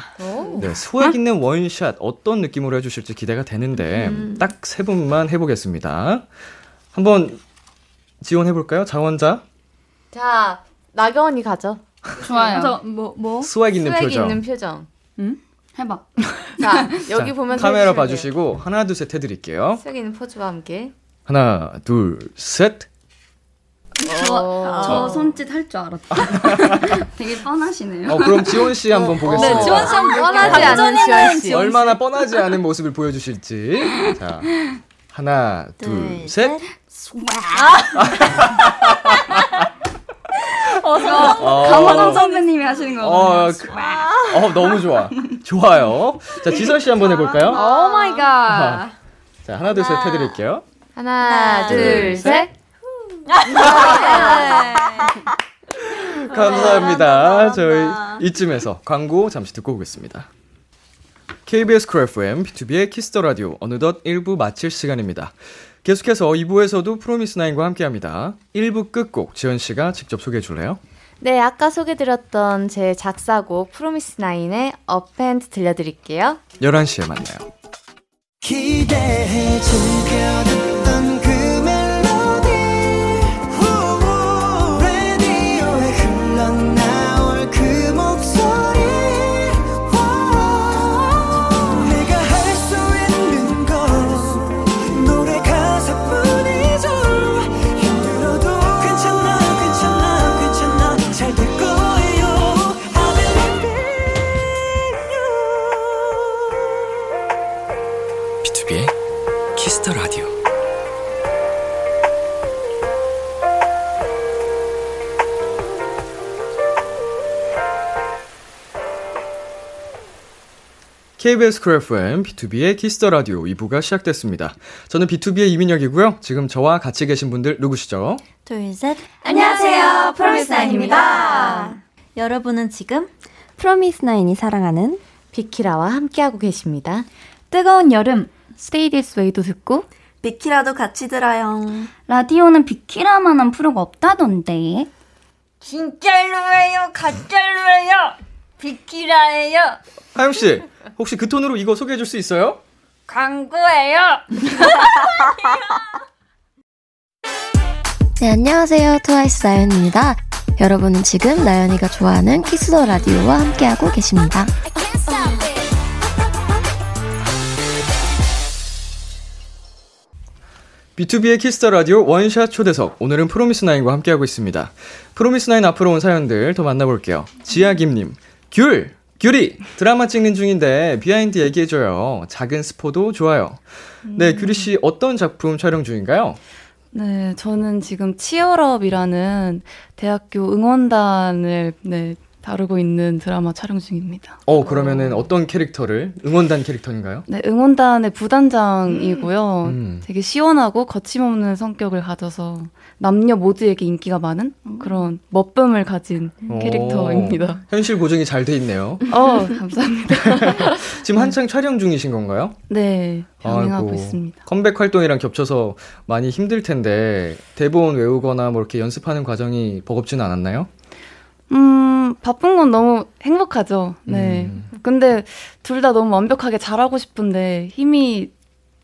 네, swag 있는 원샷 어떤 느낌으로 해 주실지 기대가 되는데, 딱 세 분만 해보겠습니다. 한번 지원해볼까요? 자원자? 자, 나경 언니 가죠. 좋아요. 저 뭐 뭐? swag 있는 swag 표정. 있는 표정. 해봐. [laughs] 자, 여기 자, 보면서 카메라. 봐주시고, 하나, 둘, 셋 해드릴게요. 스웩 있는 포즈와 함께. 하나, 둘, 셋. 어, 저 손짓 할 줄 알았다. [laughs] 되게 뻔하시네요. 어, 그럼 지원 씨 한번 보겠습니다. 네, 지원 씨 한번 뻔하지 않은 지원 씨. 얼마나 뻔하지 않은 모습을 보여주실지. 자, 하나, 둘, 둘, 셋. [laughs] 어, 강호동 선배님이 하시는 거. 어, 그- 어, 너무 좋아. 좋아요. 자, 지선 씨 한번 해볼까요? Oh my god. 자, 하나, 둘, 셋 해드릴게요. 하나, 둘, 셋. 감사합니다. 저희 이쯤에서 광고 잠시 듣고 오겠습니다. KBS Cool FM, B2B의 키스터 라디오 어느덧 1부 마칠 시간입니다. 계속해서 2부에서도 프로미스나인과 함께합니다. 1부 끝곡 지헌 씨가 직접 소개해 줄래요? 네, 아까 소개드렸던 제 작사곡 프로미스 나인의 업앤드 들려드릴게요. 11시에 만나요. KBS Cool FM, B2B의 키스터 라디오 2부가 시작됐습니다. 저는 BTOB의 이민혁이고요. 지금 저와 같이 계신 분들 누구시죠? 둘, 셋. 안녕하세요, 프로미스나인입니다. 여러분은 지금 프로미스나인이 사랑하는 비키라와 함께하고 계십니다. 뜨거운 여름 Stay This Way도 듣고 비키라도 같이 들어요. 라디오는 비키라만한 프로가 없다던데. 진짜로예요, 가짜로예요, 비키라예요, 하영 씨, 혹시 그 톤으로 이거 소개해 줄 수 있어요? 광고예요. [laughs] 네, 안녕하세요. 트와이스 나연입니다. 여러분은 지금 나연이가 좋아하는 Kiss the Radio와 함께하고 계십니다. B2B의 키스터 라디오 원샷 초대석. 오늘은 프로미스나인과 함께하고 있습니다. 프로미스나인 앞으로 온 사연들 더 만나볼게요. 지아김님, 귤! 규리! 드라마 찍는 중인데 비하인드 얘기해줘요. 작은 스포도 좋아요. 네, 규리 씨 어떤 작품 촬영 중인가요? 네, 저는 지금 Cheer Up이라는 대학교 응원단을 네, 다루고 있는 드라마 촬영 중입니다. 어, 그러면은 어떤 캐릭터를? 응원단 캐릭터인가요? 네, 응원단의 부단장이고요. 음. 되게 시원하고 거침없는 성격을 가져서 남녀 모두에게 인기가 많은 그런 멋쁨을 가진 캐릭터입니다. 오, 현실 고증이 잘 돼 있네요. 어, 감사합니다. [laughs] 지금 한창 촬영 중이신 건가요? 네, 병행하고 아이고, 있습니다. 컴백 활동이랑 겹쳐서 많이 힘들 텐데 대본 외우거나 뭐 이렇게 연습하는 과정이 버겁지는 않았나요? 음, 바쁜 건 너무 행복하죠. 네. 음. 근데 둘 다 너무 완벽하게 잘하고 싶은데 힘이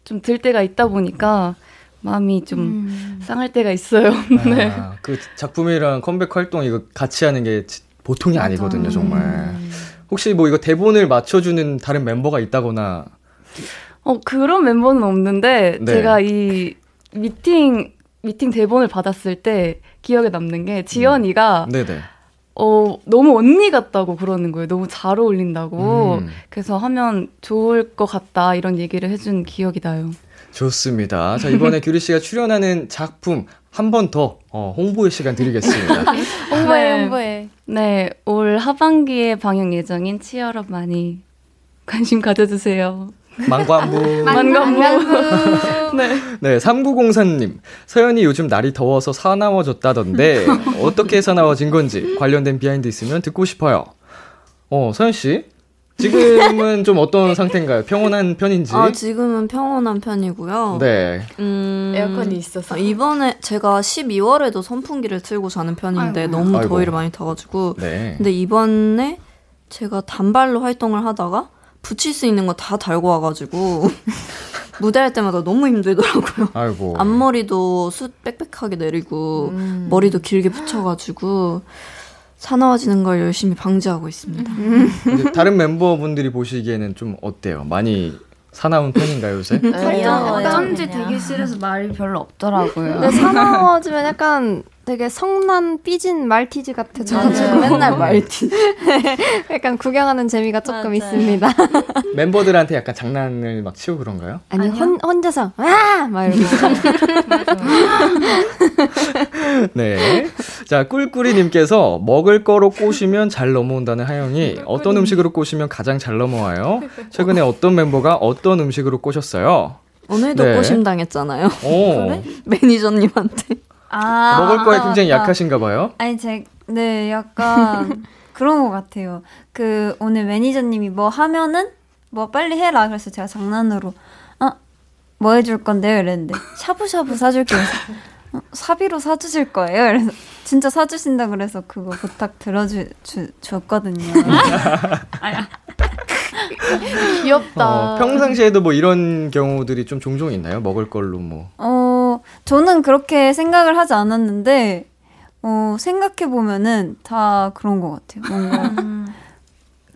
좀 들 때가 있다 보니까 마음이 좀 상할 때가 있어요. [laughs] 네. 아, 그 작품이랑 컴백 활동 이거 같이 하는 게 지- 보통이 아니거든요, 정말. 음. 혹시 뭐 이거 대본을 맞춰주는 다른 멤버가 있다거나 어, 그런 멤버는 없는데 네. 제가 이 미팅 미팅 대본을 받았을 때 기억에 남는 게 지연이가 네네. 어, 너무 언니 같다고 그러는 거예요. 너무 잘 어울린다고. 음. 그래서 하면 좋을 것 같다 이런 얘기를 해준 기억이 나요. 좋습니다. 자, 이번에 [laughs] 규리 씨가 출연하는 작품 한 번더 어, 홍보의 시간 드리겠습니다. [laughs] 홍보해, 홍보해. 네, 올 하반기에 방영 예정인 Cheer Up 많이 관심 가져주세요. 만관부. [laughs] 만관부. 네. 네, 3904님. 서연이 요즘 날이 더워서 사나워졌다던데, 어떻게 사나워진 건지 관련된 비하인드 있으면 듣고 싶어요. 어, 서연씨. 지금은 좀 어떤 상태인가요? 평온한 편인지? 아, 지금은 평온한 편이고요. 네. 음, 에어컨이 있어서. 이번에 제가 12월에도 선풍기를 틀고 자는 편인데 너무 아이고. 더위를 많이 타가지고. 네. 근데 이번에 제가 단발로 활동을 하다가 붙일 수 있는 거 다 달고 와가지고 [laughs] 무대할 때마다 너무 힘들더라고요. 아이고. 앞머리도 숱 빽빽하게 내리고 머리도 길게 붙여가지고 사나워지는 걸 열심히 방지하고 있습니다. 근데 다른 멤버분들이 보시기에는 좀 어때요? 많이 사나운 편인가요, 요새? 살짝 어쩐지 대기실에서 말이 별로 없더라고요. 네, 사나워지면 약간 되게 성난 삐진 말티즈 같아가지고 맨날 말티즈. [laughs] 약간 구경하는 재미가 조금 맞아요. 있습니다. [laughs] 멤버들한테 약간 장난을 막 치고 그런가요? 아니 혼, 혼자서 아! 막 이러고 [laughs] 네. 자, 꿀꿀이님께서 먹을 거로 꼬시면 잘 넘어온다는 하영이 어떤 음식으로 꼬시면 가장 잘 넘어와요? 최근에 어떤 멤버가 어떤 음식으로 꼬셨어요? 오늘도 네. 꼬심 당했잖아요. 오. 매니저님한테. 아, 먹을 거에 굉장히. 약하신가 봐요? 아니, 제, 네, 약간 [laughs] 그런 것 같아요. 그, 오늘 매니저님이 뭐 하면은, 뭐 빨리 해라. 그래서 제가 장난으로, 아, 뭐 해줄 건데요? 이랬는데, 샤브샤브 사줄게요. 그래서, 어, 사비로 사주실 거예요? 그래서, 진짜 사주신다 그래서 그거 부탁 들어주, 주, 줬거든요. [laughs] [laughs] 귀엽다. 어, 평상시에도 뭐 이런 경우들이 좀 종종 있나요? 먹을 걸로 뭐. 어, 저는 그렇게 생각을 하지 않았는데, 어, 생각해보면은 다 그런 것 같아요. 뭔가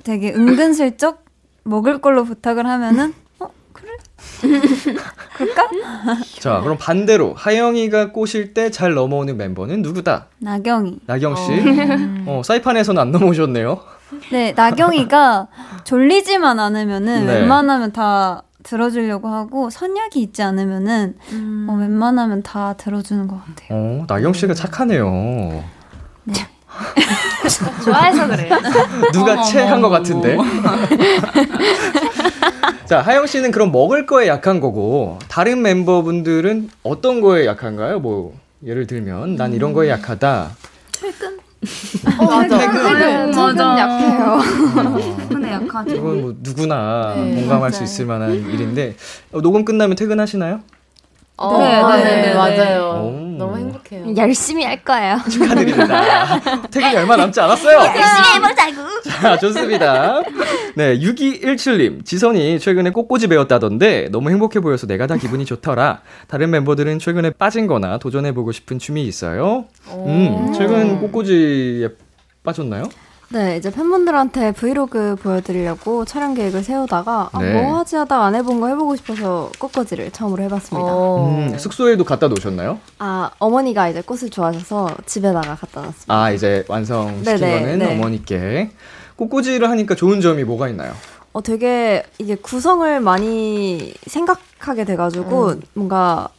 되게 은근슬쩍 먹을 걸로 부탁을 하면은, 어, 그래? [laughs] 그럴까? 자, 그럼 반대로 하영이가 꼬실 때 잘 넘어오는 멤버는 누구다? 나경이. 나경 씨. 어, 사이판에서는 안 넘어오셨네요. 네, 나경이가 졸리지만 않으면은 네. 웬만하면 다 들어주려고 하고 선약이 있지 않으면은 어, 웬만하면 다 들어주는 것 같아요. 어, 나경 씨가 착하네요. [laughs] 좋아해서 그래요. 누가 체한 것 같은데. [laughs] 자, 하영 씨는 그럼 먹을 거에 약한 거고 다른 멤버분들은 어떤 거에 약한가요? 뭐 예를 들면 난 이런 거에 약하다. 퇴근. 어, 맞아. 퇴근. 맞아. 약해요. 퇴근에 약하죠. 이건 뭐 누구나 네, 공감할 수 맞아요. 있을 만한 일인데 어, 녹음 끝나면 퇴근하시나요? 어, 네, 네, 네, 네, 네. 맞아요. 오. 너무 행복해요. 열심히 할 거예요. [laughs] 축하드립니다. 퇴근이 얼마 남지 않았어요. [laughs] 열심히 해보자고. 자, 좋습니다. 네, 6217님. 지선이 최근에 꽃꽂이 배웠다던데 너무 행복해 보여서 내가 다 기분이 좋더라. 다른 멤버들은 최근에 빠진 거나 도전해보고 싶은 취미 있어요? 음, 최근 꽃꽂이에 빠졌나요? 네, 이제 팬분들한테 브이로그 보여드리려고 촬영 계획을 세우다가 아, 네. 뭐 하지 하다가 안 해본 거 해보고 싶어서 꽃꽂이를 처음으로 해봤습니다. 음, 숙소에도 갖다 놓으셨나요? 아, 어머니가 이제 꽃을 좋아하셔서 집에다가 갖다 놨습니다. 아, 이제 완성시킨 네네, 거는 네. 어머니께. 꽃꽂이를 하니까 좋은 점이 뭐가 있나요? 어, 되게 이게 구성을 많이 생각하게 돼가지고 음. 뭔가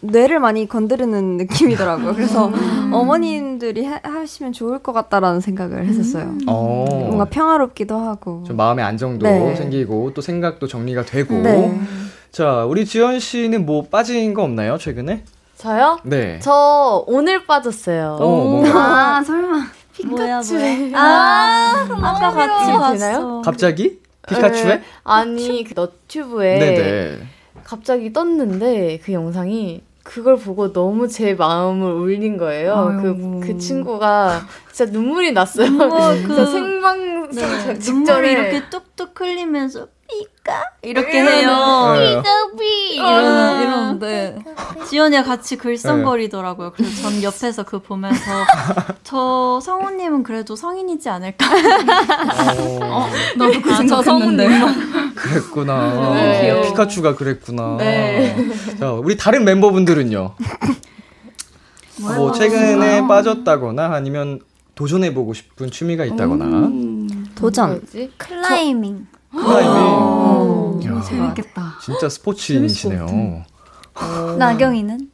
뇌를 많이 건드리는 느낌이더라고요. 그래서 음. 어머님들이 하, 하시면 좋을 것 같다라는 생각을 했었어요. 어. 뭔가 평화롭기도 하고. 좀 마음의 안정도 네. 생기고 또 생각도 정리가 되고. 네. 자, 우리 지연 씨는 뭐 빠진 거 없나요, 최근에? 저요? 네. 저 오늘 빠졌어요. 어, 뭔가. 아, 설마. 뭐야 뭐야. 아, 아까 같이 되나요? 봤어. 갑자기? 피카츄에? 네. 아니 그 너튜브에 네네. 갑자기 떴는데 그 영상이 그걸 보고 너무 제 마음을 울린 거예요. 그, 그 친구가 진짜 눈물이 났어요. [laughs] 그- 생방 네, 네. 눈물이 직전에 이렇게 뚝뚝 흘리면서 삐까 이렇게 해요. 네. 삐까삐 이러는 이러는데 지연이가 같이 글썽거리더라고요. 그래서 전 [laughs] 옆에서 그 보면서 저 성우님은 그래도 성인이지 않을까? 어, 나도 그 아, 저 생각했는데. 그랬구나. 네. 귀여워. 피카츄가 그랬구나. 네. 자, 우리 다른 멤버분들은요? [laughs] 뭐 최근에 빠졌다거나 아니면 도전해보고 싶은 취미가 있다거나. 도전. 뭐지? 클라이밍. 클라이밍. 이야, 재밌겠다. 진짜 스포츠인이시네요. 나경이는?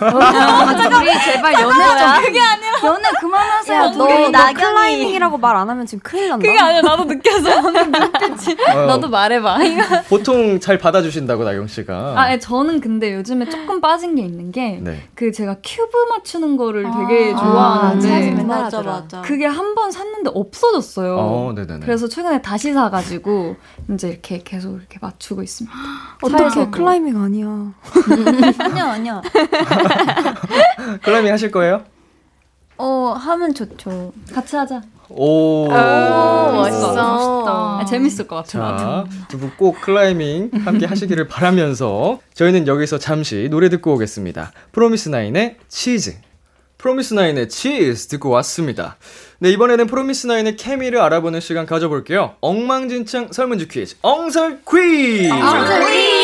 우리 제발 연애 좀 그게 아니라 연애 그만하세요. 야, 너, 너 나경이. 클라이밍이라고 말 안 하면 지금 큰일 난다. 그게 아니라 나도 느껴서 [laughs] 눈빛이. 어, 너도 말해봐. 보통 잘 받아주신다고 나경 씨가. 아, 예, 저는 근데 요즘에 조금 빠진 게 있는 게, 네. 그 제가 큐브 맞추는 거를 되게 아, 좋아하는데, 차에서 맨날 맞아. 맞아. 그게 한 번 샀는데 없어졌어요. 어, 네네네. 그래서 최근에 다시 사가지고, 이제 이렇게 계속 이렇게 맞추고 있습니다. 어떻게. 클라이밍 아니야. [laughs] 아니야 아니야. [laughs] 클라이밍 하실 거예요? 어 하면 좋죠. 같이 하자. 오. 멋있어. 아, 재밌을 것 같아요. 자, 두분 꼭 클라이밍 함께 하시기를 바라면서 저희는 여기서 잠시 노래 듣고 오겠습니다. 프로미스나인의 치즈. 프로미스나인의 치즈 듣고 왔습니다. 네, 이번에는 프로미스나인의 케미를 알아보는 시간 가져볼게요. 엉망진창 설문지 퀴즈, 엉설 퀴즈! 우리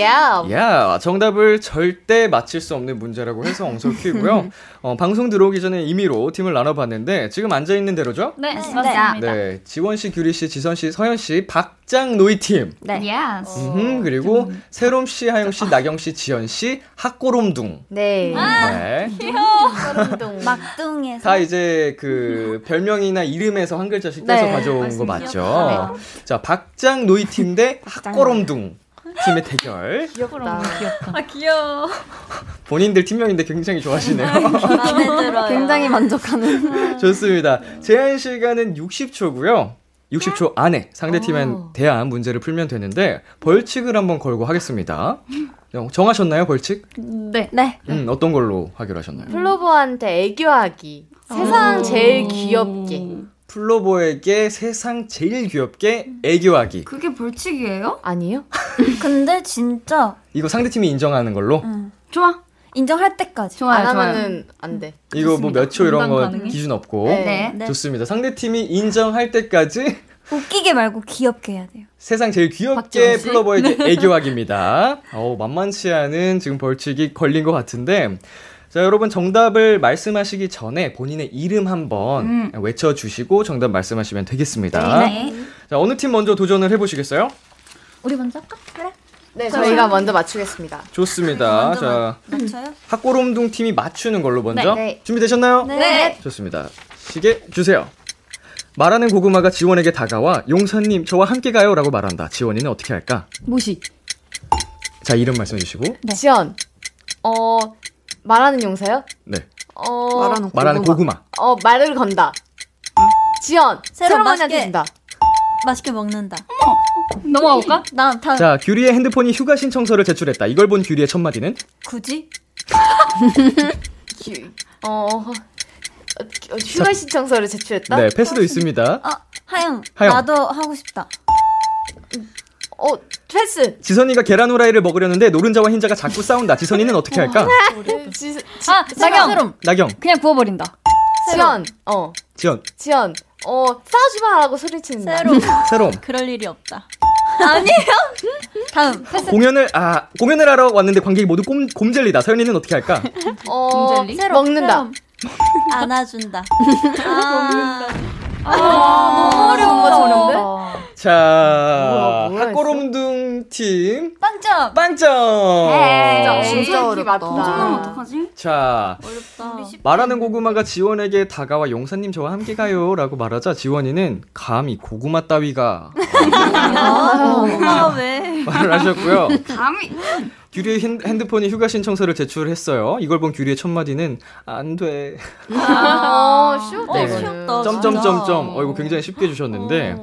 야. 야, 정답을 절대 맞힐 수 없는 문제라고 해서 엉설 퀴고요. [laughs] 어, 방송 들어오기 전에 임의로 팀을 나눠봤는데 지금 앉아 있는 대로죠? 네, 맞습니다. 네, 지원 씨, 규리 씨, 지선 씨, 서연 씨, 박장노이 팀. 네. Yes. 음흠, 그리고 새롬 씨, 하영 씨, 나경 씨, 지헌 씨, 학고롬둥. 네. 네. 소름동. [laughs] 막둥에서. 다 이제 그 별명이나 이름에서 한 글자씩 떼서 네, 가져온 거 맞습니다. 맞죠? 자, 박장 노이 팀 대 학고롬둥 팀의 대결. 귀엽다. 아, 귀여워. 본인들 팀명인데 굉장히 좋아하시네요. [laughs] 들어요. 굉장히 만족하는. 좋습니다. 제한 시간은 60초고요. 60초 안에 상대팀에 대한 문제를 풀면 되는데 벌칙을 한번 걸고 하겠습니다. 정하셨나요, 벌칙? 네. 네. 음, 어떤 걸로 하기로 하셨나요? 플로버한테 애교하기. 세상 제일 귀엽게. 플로버에게 세상 제일 귀엽게 애교하기. 그게 벌칙이에요? 아니요? [laughs] 근데 진짜 이거 상대팀이 인정하는 걸로? 좋아. 인정할 때까지. 좋아요, 안. 하면은 안 돼. 이거 뭐 몇 초 이런 거 가능해? 기준 없고. 네. 네. 좋습니다. 상대팀이 인정할 때까지 [laughs] 웃기게 말고 귀엽게 해야 돼요. 세상 제일 귀엽게? 플로버에게 [laughs] 애교하기입니다. 어우, 만만치 않은 지금 벌칙이 걸린 것 같은데. 자, 여러분 정답을 말씀하시기 전에 본인의 이름 한번 외쳐주시고 정답 말씀하시면 되겠습니다. 네. 자, 어느 팀 먼저 도전을 해보시겠어요? 우리 먼저 할까? 그래. 네, 저희가 먼저 맞추겠습니다. 좋습니다. 자, 맞춰요? 학고롬둥 팀이 맞추는 걸로 먼저 네. 네. 준비되셨나요? 네. 좋습니다. 시계 주세요. 말하는 고구마가 지원에게 다가와 용사님 저와 함께 가요라고 말한다. 지원이는 어떻게 할까? 무시. 자 이름 말씀해 주시고. 지연. 어, 말하는 용사요? 네. 어, 말하는 말하는 고구마. 어, 말을 건다. 지연. 새로 맛있게. 준다. 맛있게 먹는다. 넘어갈까? 나 다음. 자 규리의 핸드폰이 휴가 신청서를 제출했다. 이걸 본 규리의 첫 마디는 굳이? [laughs] 어, 어, 어, 휴가 신청서를 제출했다? 네 패스도 있습니다. 아, 하영. 하영. 나도 하고 싶다. 어, 패스. 지선이가 계란 후라이를 먹으려는데 노른자와 흰자가 자꾸 싸운다. 지선이는 어떻게 할까? [laughs] 지, 지, 아, 나경. 나경, 그냥 구워버린다. 지연. 어, 지연, 지연. 어, 싸우지 마라고 소리치는다. 새로. [laughs] 새롬. 그럴 일이 없다. 아니에요? [laughs] 다음. 공연을 아 공연을 하러 왔는데 관객이 모두 꼼, 곰젤리다. 서연이는 어떻게 할까? 어, 곰젤리? 새로. 먹는다. 새로. 안아준다. 아, 아, 너무 어려운 거자 뭐야, 뭐야 학고롬둥 팀 빵점. 빵점. 진짜, 진짜 어렵다. 그럼 어떡하지? 자 어렵다. 말하는 고구마가 지원에게 다가와 용사님 저와 함께 가요 라고 말하자 지원이는 감히 고구마 따위가 아, 왜? 말을 하셨고요. 감히 규리의 핸- 핸드폰이 휴가 신청서를 제출했어요. 이걸 본 규리의 첫 마디는 안 돼. 아, 쉬웠다, 어, 이거는. 쉬웠다. 점점점점. 어 이거 굉장히 쉽게 주셨는데.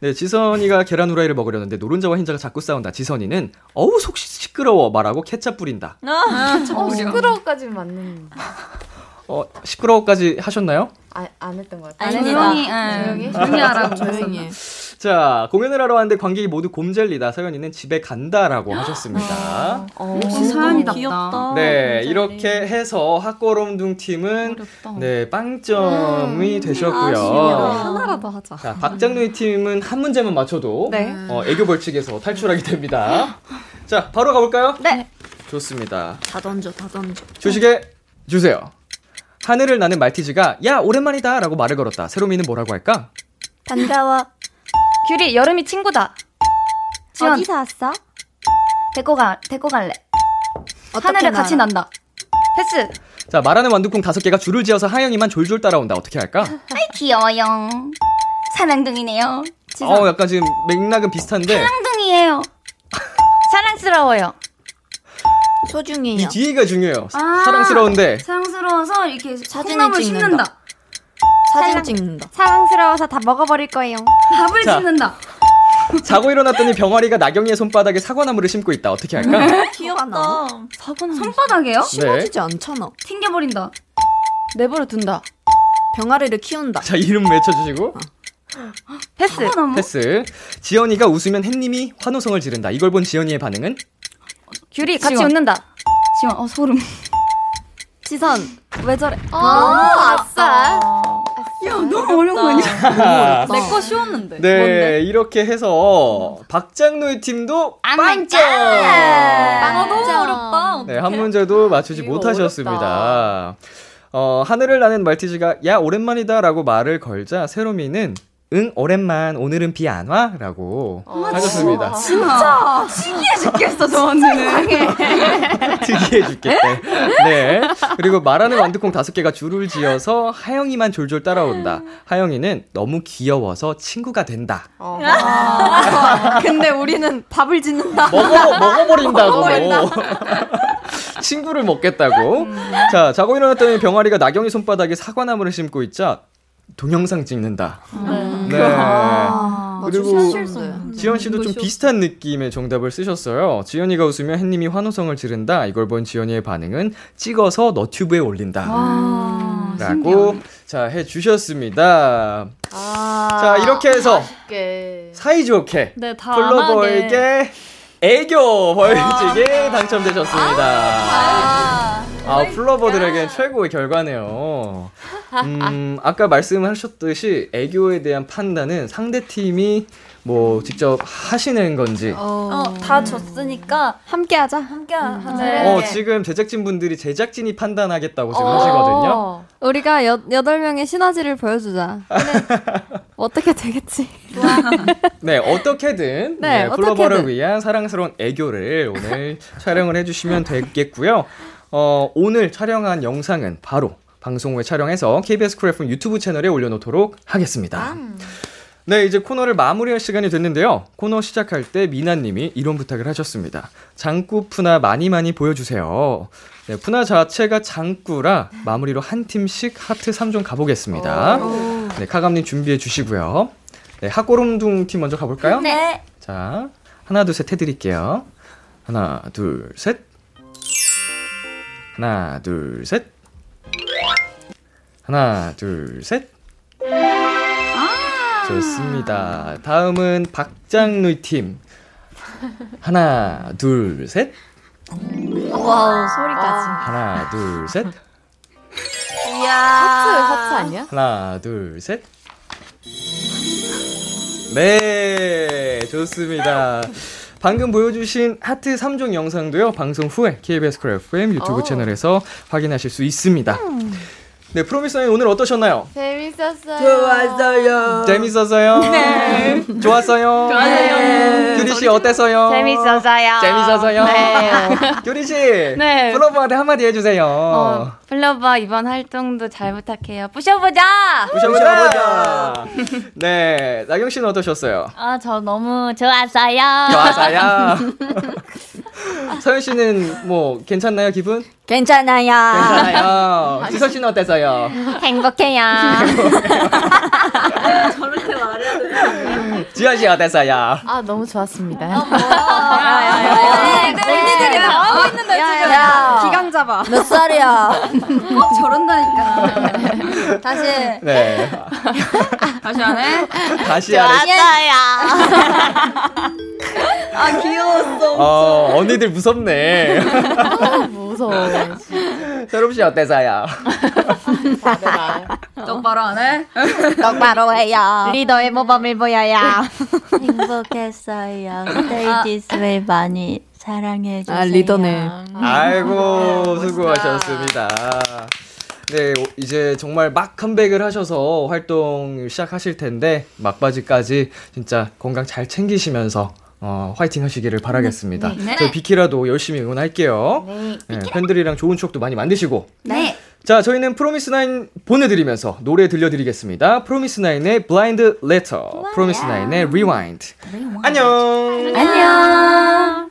네, 지선이가 계란 후라이를 먹으려는데 노른자와 흰자가 자꾸 싸운다. 지선이는 어우 속 시- 시끄러워 말하고 케찹 뿌린다. 아, 어, 시끄러워까지 맞는. 어 시끄러워까지 하셨나요? 아, 안 했던 것 같아요. 아닙니다. 조용히 조용히? 응. 조용히 하라고 조용히 해. 자 공연을 하러 왔는데 관객이 모두 곰젤리다. 서연이는 집에 간다라고 하셨습니다. 어, 역시 사연이답다. 귀엽다. 네 곰젤리. 이렇게 해서 학고롬둥 팀은 어렵다. 네 빵점이 되셨고요. 아쉬워. 하나라도 하자. 자 박장누이 팀은 한 문제만 맞춰도 네. 어, 애교 벌칙에서 탈출하게 됩니다. 자 바로 가볼까요? 네. 좋습니다. 다 던져, 다 던져. 주시게 주세요. 하늘을 나는 말티즈가 야 오랜만이다 라고 말을 걸었다. 세로미는 뭐라고 할까? 반가워. 규리 여름이 친구다. 지연 어디서 왔어? 데리고 가 데리고 갈래. 하늘을 날아? 같이 난다. 패스. 자 말하는 완두콩 다섯 개가 줄을 지어서 하영이만 졸졸 따라온다. 어떻게 할까? [laughs] 아이 귀여워요. 사랑둥이네요. 어 약간 지금 맥락은 비슷한데 사랑둥이에요. [laughs] 사랑스러워요. 소중해요. 이 뒤가 중요해요. 아. 사랑스러운데 사랑스러워서 이렇게 사진을 찍는다. 사진 찍는다. 사랑스러워서 다 먹어버릴 거예요. 밥을 자. 씹는다. 자고 일어났더니 병아리가 나경이의 손바닥에 사과나무를 심고 있다. 어떻게 할까? 귀엽다. 손바닥에요? 심어지지 않잖아. 튕겨버린다. 내버려 둔다. 병아리를 키운다. 자 이름 외쳐주시고 [gasps] 패스. 사과나무? 패스. 지연이가 웃으면 햇님이 환호성을 지른다. 이걸 본 지연이의 반응은? 규리 같이 지원. 웃는다. 지원 어 소름. 지선, 왜 저래? 아, 아싸. 야 너무 어려운 거 아니야? [laughs] 내거 쉬웠는데. 네, 이렇게 해서 박장노의 팀도 빵점! 아, 너무 어렵다. 네, 한 문제도 맞추지 못하셨습니다. 어, 하늘을 나는 말티즈가 야 오랜만이다 라고 말을 걸자 세로미는 응 오랜만 오늘은 비 안 와? 라고 하셨습니다. 진짜 신기해 죽겠어 저 언니는. [laughs] 특이해 죽겠대. 네. 그리고 말하는 완두콩 다섯 개가 줄을 지어서 하영이만 졸졸 따라온다. 하영이는 너무 귀여워서 친구가 된다. 근데 우리는 밥을 짓는다. 먹어, 먹어버린다고. 친구를 먹겠다고. 자, 자고 일어났더니 병아리가 나경이 손바닥에 사과나무를 심고 있자 동영상 찍는다. 네. 그리고 지연 씨도 좀 비슷한 느낌의 정답을 쓰셨어요. 지연이가 웃으면 햇님이 환호성을 지른다. 이걸 본 지연이의 반응은 찍어서 너튜브에 올린다. 라고 자 해주셨습니다. 아, 자 이렇게 해서 아쉽게. 사이좋게 네, 다 플로버에게 애교 벌칙이 당첨되셨습니다. 아, 플로버들에겐 최고의 결과네요. 음, 아까 말씀하셨듯이 애교에 대한 판단은 상대 팀이 뭐 직접 하시는 건지. 어, 다 졌으니까 함께 하자. 함께 하자. 네. 어, 지금 제작진 분들이 제작진이 판단하겠다고 지금 하시거든요. 우리가 여, 여덟 명의 시너지를 보여주자. [laughs] 어떻게 되겠지? [laughs] 네, 어떻게든 네, 네, 플로버를 어떻게든. 위한 사랑스러운 애교를 오늘 촬영을 해주시면 되겠고요. 어, 오늘 촬영한 영상은 바로 방송 후에 촬영해서 KBS Cool FM 유튜브 채널에 올려놓도록 하겠습니다. 네, 이제 코너를 마무리할 시간이 됐는데요. 코너 시작할 때 미나님이 이런 부탁을 하셨습니다. 장구 푸나 많이 많이 보여주세요. 네, 푸나 자체가 장구라 마무리로 한 팀씩 하트 3종 가보겠습니다. 네, 카감님 준비해 주시고요. 네, 하꼬름둥 팀 먼저 가볼까요? 네. 자, 하나, 둘, 셋 해드릴게요. 하나, 둘, 셋. 하나, 둘, 셋. 하나, 둘, 셋. 좋습니다. 다음은 박장노이 팀. 하나, 둘, 셋. Wow, 소리까지. 하나, 둘, 셋. 이야. 하트, 하트 아니야? 하나, 둘, 셋. 네, 좋습니다. 방금 보여주신 하트 3종 영상도요, 방송 후에 KBS Cool FM 유튜브 오. 채널에서 확인하실 수 있습니다. 네, 프로미스나인 오늘 어떠셨나요? 재밌었어요. 좋았어요. 재밌었어요? 네. 좋았어요? 좋았어요. 규리 씨 어땠어요? 재밌었어요. 재밌었어요? 네. 규리 씨, 네. 플로버한테 한마디 해주세요. 어, 플로버 이번 활동도 잘 부탁해요. 부셔보자! 부셔보자. 네, 나경 씨는 어떠셨어요? 아, 저 너무 좋았어요. 좋았어요. [laughs] 서현 씨는 뭐 괜찮나요 기분? 괜찮아요. 괜찮아요. 지석 씨는 어땠어요? 행복해요. [laughs] 저렇게 말해야 돼. 지현 씨 어땠어요? 아, 너무 좋았습니다. 언니들이 나오고 있는데 지금. 야. 기강 잡아. 몇 살이야? [laughs] 꼭 저런다니까. [laughs] 다시. 네. 다시 안 해? 다시 하래. [laughs] 아 귀여웠어. 어, 언니들 무섭네. 무서워. 새롬 씨 어땠어요? 똑바로 안 해? 똑바로 해요. 리더의 모범을 보여요. 행복했어요. Stay This Way 많이 사랑해 주세요. 아, 리더네. 아이고, 수고하셨습니다. 네, 오- 이제 정말 막 컴백을 하셔서 활동을 시작하실 텐데, 막바지까지 진짜 건강 잘 챙기시면서, 어, 화이팅 하시기를 바라겠습니다. 네. 네. 저희 비키라도 열심히 응원할게요. 네. 네, 팬들이랑 좋은 추억도 많이 만드시고. 네. 자, 저희는 프로미스나인 보내드리면서 노래 들려드리겠습니다. 프로미스나인의 Blind Letter, 프로미스나인의 Rewind. 안녕! 안녕.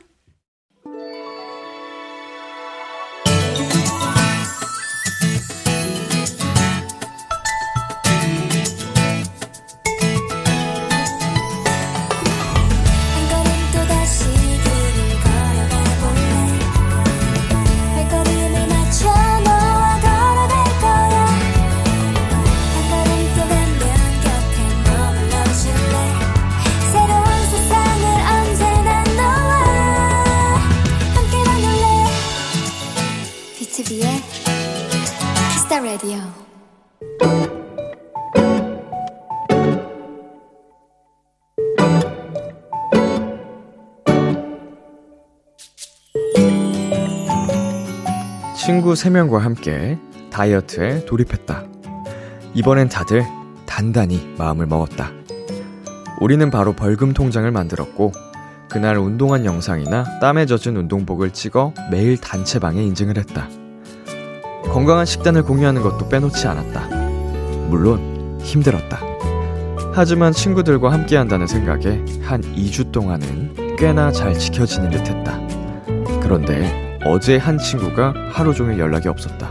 친구 3명과 함께 다이어트에 돌입했다. 이번엔 다들 단단히 마음을 먹었다. 우리는 바로 벌금 통장을 만들었고, 그날 운동한 영상이나 땀에 젖은 운동복을 찍어 매일 단체방에 인증을 했다. 건강한 식단을 공유하는 것도 빼놓지 않았다. 물론 힘들었다. 하지만 친구들과 함께 한다는 생각에 한 2주 동안은 꽤나 잘 지켜지는 듯 했다. 그런데 어제 한 친구가 하루 종일 연락이 없었다.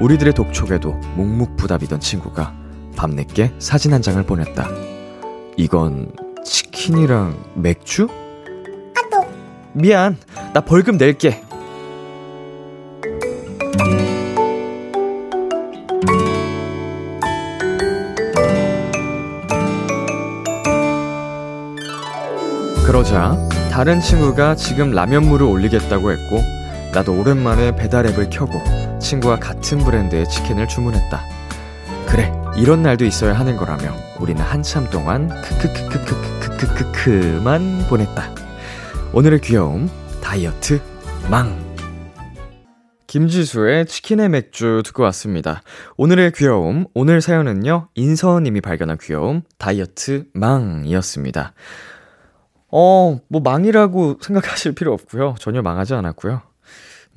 우리들의 독촉에도 묵묵부답이던 친구가 밤늦게 사진 한 장을 보냈다. 이건 치킨이랑 맥주? 미안, 나 벌금 낼게. 그러자 다른 친구가 지금 라면물을 올리겠다고 했고 나도 오랜만에 배달 앱을 켜고 친구와 같은 브랜드의 치킨을 주문했다. 그래 이런 날도 있어야 하는 거라며 우리는 한참 동안 크크크크크크크크크만 보냈다. 오늘의 귀여움 다이어트 망 김지수의 치킨의 맥주 듣고 왔습니다. 오늘의 귀여움, 오늘 사연은요, 인서님이 발견한 귀여움, 다이어트 망이었습니다. 어, 뭐 망이라고 생각하실 필요 없고요. 전혀 망하지 않았고요.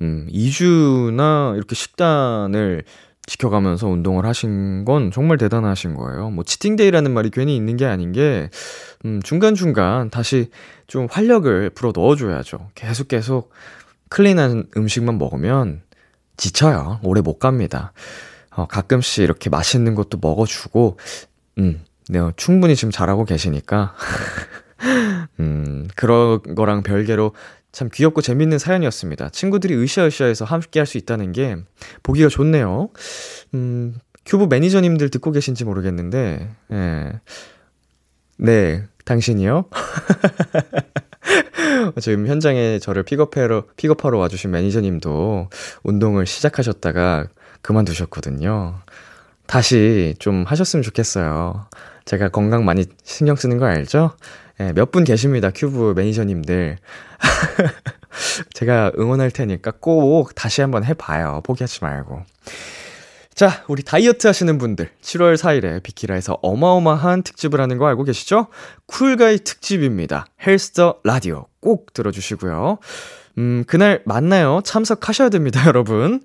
음, 2주나 이렇게 식단을 지켜가면서 운동을 하신 건 정말 대단하신 거예요. 뭐 치팅데이라는 말이 괜히 있는 게 아닌 게 음, 중간중간 다시 좀 활력을 불어 넣어줘야죠. 계속 계속 클린한 음식만 먹으면 지쳐요. 오래 못 갑니다. 어, 가끔씩 이렇게 맛있는 것도 먹어주고, 음, 네, 충분히 지금 잘하고 계시니까. [laughs] 음, 그런 거랑 별개로 참 귀엽고 재밌는 사연이었습니다. 친구들이 으쌰으쌰해서 함께 할 수 있다는 게 보기가 좋네요. 음, 큐브 매니저님들 듣고 계신지 모르겠는데, 예. 네, 당신이요? [laughs] 지금 현장에 저를 픽업하러, 픽업하러 와주신 매니저님도 운동을 시작하셨다가 그만두셨거든요. 다시 좀 하셨으면 좋겠어요. 제가 건강 많이 신경 쓰는 거 알죠? 네, 몇분 계십니다. 큐브 매니저님들. [laughs] 제가 응원할 테니까 꼭 다시 한번 해봐요. 포기하지 말고. 자, 우리 다이어트 하시는 분들, 7월 4일에 비키라에서 어마어마한 특집을 하는 거 알고 계시죠? Cool Guy 특집입니다. Health the Radio 꼭 들어주시고요. 음, 그날 만나요. 참석하셔야 됩니다, [laughs] 여러분.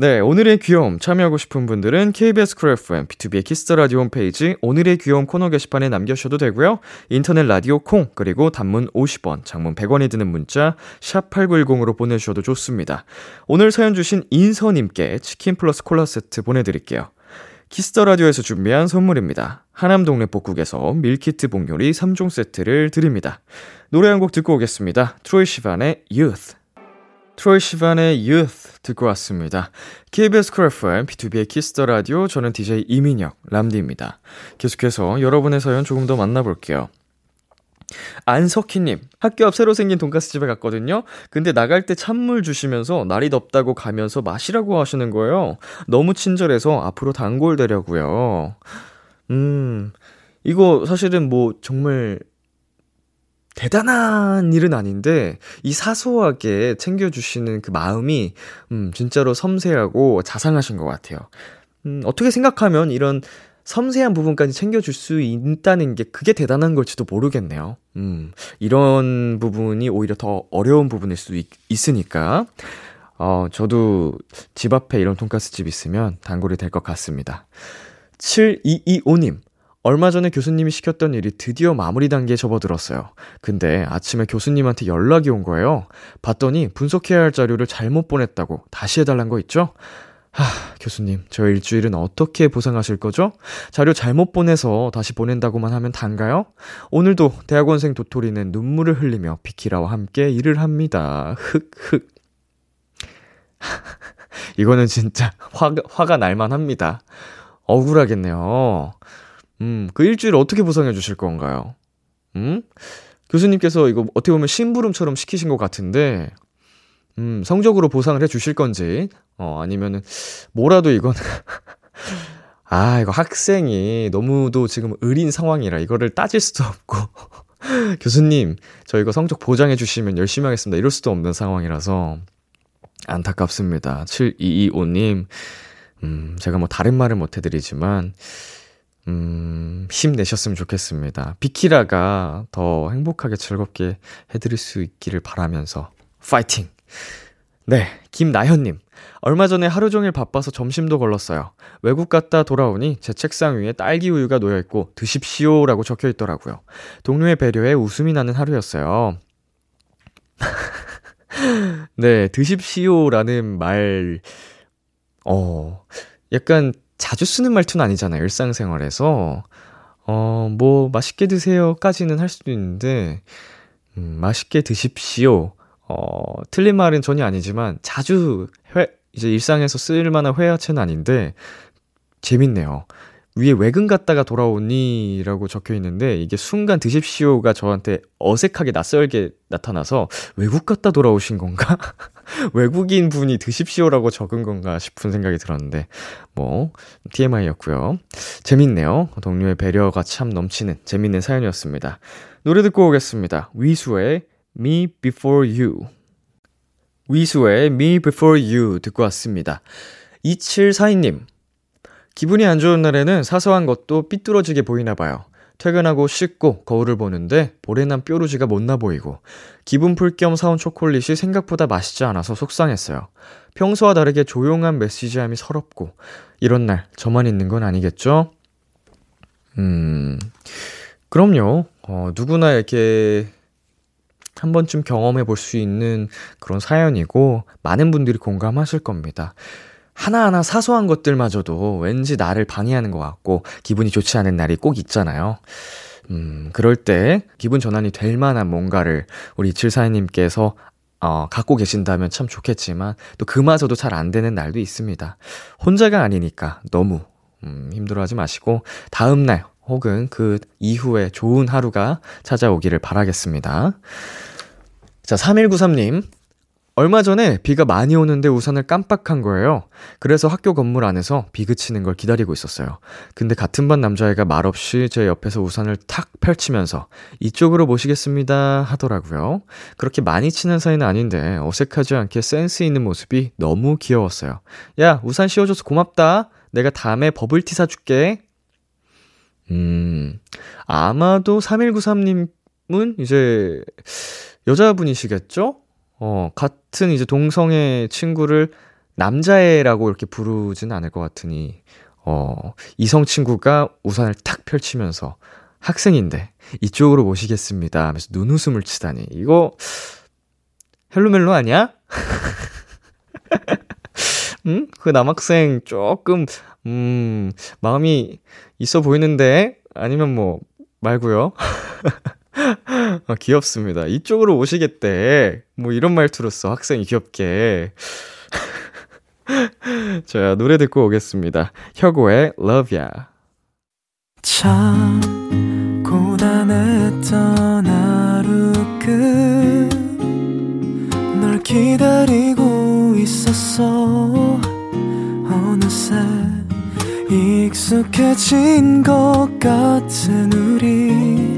네, 오늘의 귀여움 참여하고 싶은 분들은 KBS 쿨 FM, B2B의 키스터 라디오 홈페이지 오늘의 귀여움 코너 게시판에 남겨주셔도 되고요. 인터넷 라디오 콩, 그리고 단문 50원, 장문 100원이 드는 문자 샵 8910으로 보내주셔도 좋습니다. 오늘 사연 주신 인서님께 치킨 플러스 콜라 세트 보내드릴게요. Kiss the Radio에서 준비한 선물입니다. 하남 동네 복국에서 밀키트 복요리 3종 세트를 드립니다. 노래 한 곡 듣고 오겠습니다. 트로이 시반의 Youth. 트로이 시반의 Youth 듣고 왔습니다. KBS 쿨 FM, B2B의 키스터 라디오, 저는 DJ 이민혁, 람디입니다. 계속해서 여러분의 사연 조금 더 만나볼게요. 안석희님, 학교 앞 새로 생긴 돈가스 집에 갔거든요. 근데 나갈 때 찬물 주시면서 날이 덥다고 가면서 마시라고 하시는 거예요. 너무 친절해서 앞으로 단골 되려고요. 음, 이거 사실은 뭐 정말 대단한 일은 아닌데 이 사소하게 챙겨주시는 그 마음이 음 진짜로 섬세하고 자상하신 것 같아요. 음 어떻게 생각하면 이런 섬세한 부분까지 챙겨줄 수 있다는 게 그게 대단한 걸지도 모르겠네요. 음 이런 부분이 오히려 더 어려운 부분일 수도 있, 있으니까 어 저도 집 앞에 이런 돈가스 집 있으면 단골이 될 것 같습니다. 7225님 얼마 전에 교수님이 시켰던 일이 드디어 마무리 단계에 접어들었어요. 근데 아침에 교수님한테 연락이 온 거예요. 봤더니 분석해야 할 자료를 잘못 보냈다고 다시 해달란 거 있죠? 하, 교수님, 저 일주일은 어떻게 보상하실 거죠? 자료 잘못 보내서 다시 보낸다고만 하면 단가요? 오늘도 대학원생 도토리는 눈물을 흘리며 비키라와 함께 일을 합니다. 흑, 흑. [laughs] 이거는 진짜 화, [laughs] 화가 날만 합니다. 억울하겠네요. 음, 그 일주일 어떻게 보상해 주실 건가요? 음? 교수님께서 이거 어떻게 보면 심부름처럼 시키신 것 같은데, 음, 성적으로 보상을 해 주실 건지, 어, 아니면은, 뭐라도 이건, [laughs] 아, 이거 학생이 너무도 지금 의린 상황이라 이거를 따질 수도 없고, [laughs] 교수님, 저 이거 성적 보장해 주시면 열심히 하겠습니다. 이럴 수도 없는 상황이라서, 안타깝습니다. 7225님, 음, 제가 뭐 다른 말을 못 해드리지만, 음, 힘내셨으면 좋겠습니다. 비키라가 더 행복하게 즐겁게 해드릴 수 있기를 바라면서, 파이팅! 네, 김나현님. 얼마 전에 하루 종일 바빠서 점심도 걸렀어요. 외국 갔다 돌아오니 제 책상 위에 딸기 우유가 놓여있고 드십시오라고 적혀 있더라고요. 동료의 배려에 웃음이 나는 하루였어요. [laughs] 네, 드십시오라는 말, 어, 약간 자주 쓰는 말투는 아니잖아요. 일상생활에서. 어, 뭐, 맛있게 드세요까지는 할 수도 있는데, 음, 맛있게 드십시오. 어, 틀린 말은 전혀 아니지만, 자주 회, 이제 일상에서 쓸 만한 회화체는 아닌데, 재밌네요. 위에 외근 갔다가 돌아오니 라고 적혀 있는데 이게 순간 드십시오가 저한테 어색하게 낯설게 나타나서 외국 갔다 돌아오신 건가? [laughs] 외국인 분이 드십시오라고 적은 건가 싶은 생각이 들었는데 뭐 TMI였고요. 재밌네요. 동료의 배려가 참 넘치는 재밌는 사연이었습니다. 노래 듣고 오겠습니다. 위수의 Me Before You 위수의 Me Before You 듣고 왔습니다. 2742님. 기분이 안 좋은 날에는 사소한 것도 삐뚤어지게 보이나 봐요. 퇴근하고 씻고 거울을 보는데 모래난 뾰루지가 못나 보이고 기분 풀 겸 사온 초콜릿이 생각보다 맛있지 않아서 속상했어요. 평소와 다르게 조용한 메시지함이 서럽고 이런 날 저만 있는 건 아니겠죠? 음, 그럼요. 어, 누구나 이렇게 한 번쯤 경험해 볼 수 있는 그런 사연이고 많은 분들이 공감하실 겁니다. 하나하나 사소한 것들마저도 왠지 나를 방해하는 것 같고 기분이 좋지 않은 날이 꼭 있잖아요. 음, 그럴 때 기분 전환이 될 만한 뭔가를 우리 2742님께서 어, 갖고 계신다면 참 좋겠지만 또 그마저도 잘 안 되는 날도 있습니다. 혼자가 아니니까 너무 음, 힘들어하지 마시고 다음 날 혹은 그 이후에 좋은 하루가 찾아오기를 바라겠습니다. 자, 3193님. 얼마 전에 비가 많이 오는데 우산을 깜빡한 거예요. 그래서 학교 건물 안에서 비 그치는 걸 기다리고 있었어요. 근데 같은 반 남자애가 말없이 제 옆에서 우산을 탁 펼치면서 이쪽으로 모시겠습니다 하더라고요. 그렇게 많이 치는 사이는 아닌데 어색하지 않게 센스 있는 모습이 너무 귀여웠어요. 야, 우산 씌워줘서 고맙다. 내가 다음에 버블티 사줄게. 음, 아마도 3193님은 이제 여자분이시겠죠? 어, 같은 이제 동성애 친구를 남자애라고 이렇게 부르진 않을 것 같으니, 어, 이성 친구가 우산을 탁 펼치면서 학생인데 이쪽으로 모시겠습니다 하면서 눈웃음을 치다니. 이거 헬로멜로 아니야? [laughs] 응? 그 남학생 조금, 음, 마음이 있어 보이는데? 아니면 뭐, 말고요 [laughs] 아, 귀엽습니다. 이쪽으로 오시겠대. 뭐 이런 말투로 써 학생이 귀엽게. [laughs] 자, 노래 듣고 오겠습니다. 혁오의 Love Ya. 참 고단했던 하루 끝널 기다리고 있었어 어느새 익숙해진 것 같은 우리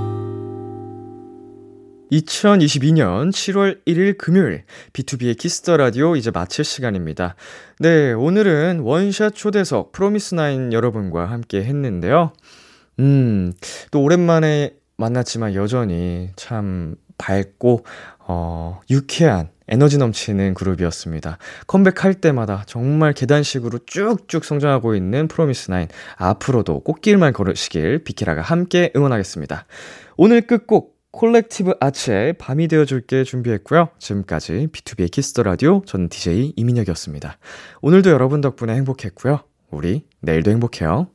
2022년 7월 1일 금요일 B2B의 키스터 라디오 이제 마칠 시간입니다. 네, 오늘은 원샷 초대석 프로미스9 여러분과 함께 했는데요. 음, 또 오랜만에 만났지만 여전히 참 밝고 어, 유쾌한 에너지 넘치는 그룹이었습니다. 컴백할 때마다 정말 계단식으로 쭉쭉 성장하고 있는 프로미스9 앞으로도 꽃길만 걸으시길 비키라가 함께 응원하겠습니다. 오늘 끝곡 Collective Arts의 밤이 되어줄게 준비했고요. 지금까지 B2B의 키스터 라디오 저는 DJ 이민혁이었습니다. 오늘도 여러분 덕분에 행복했고요. 우리 내일도 행복해요.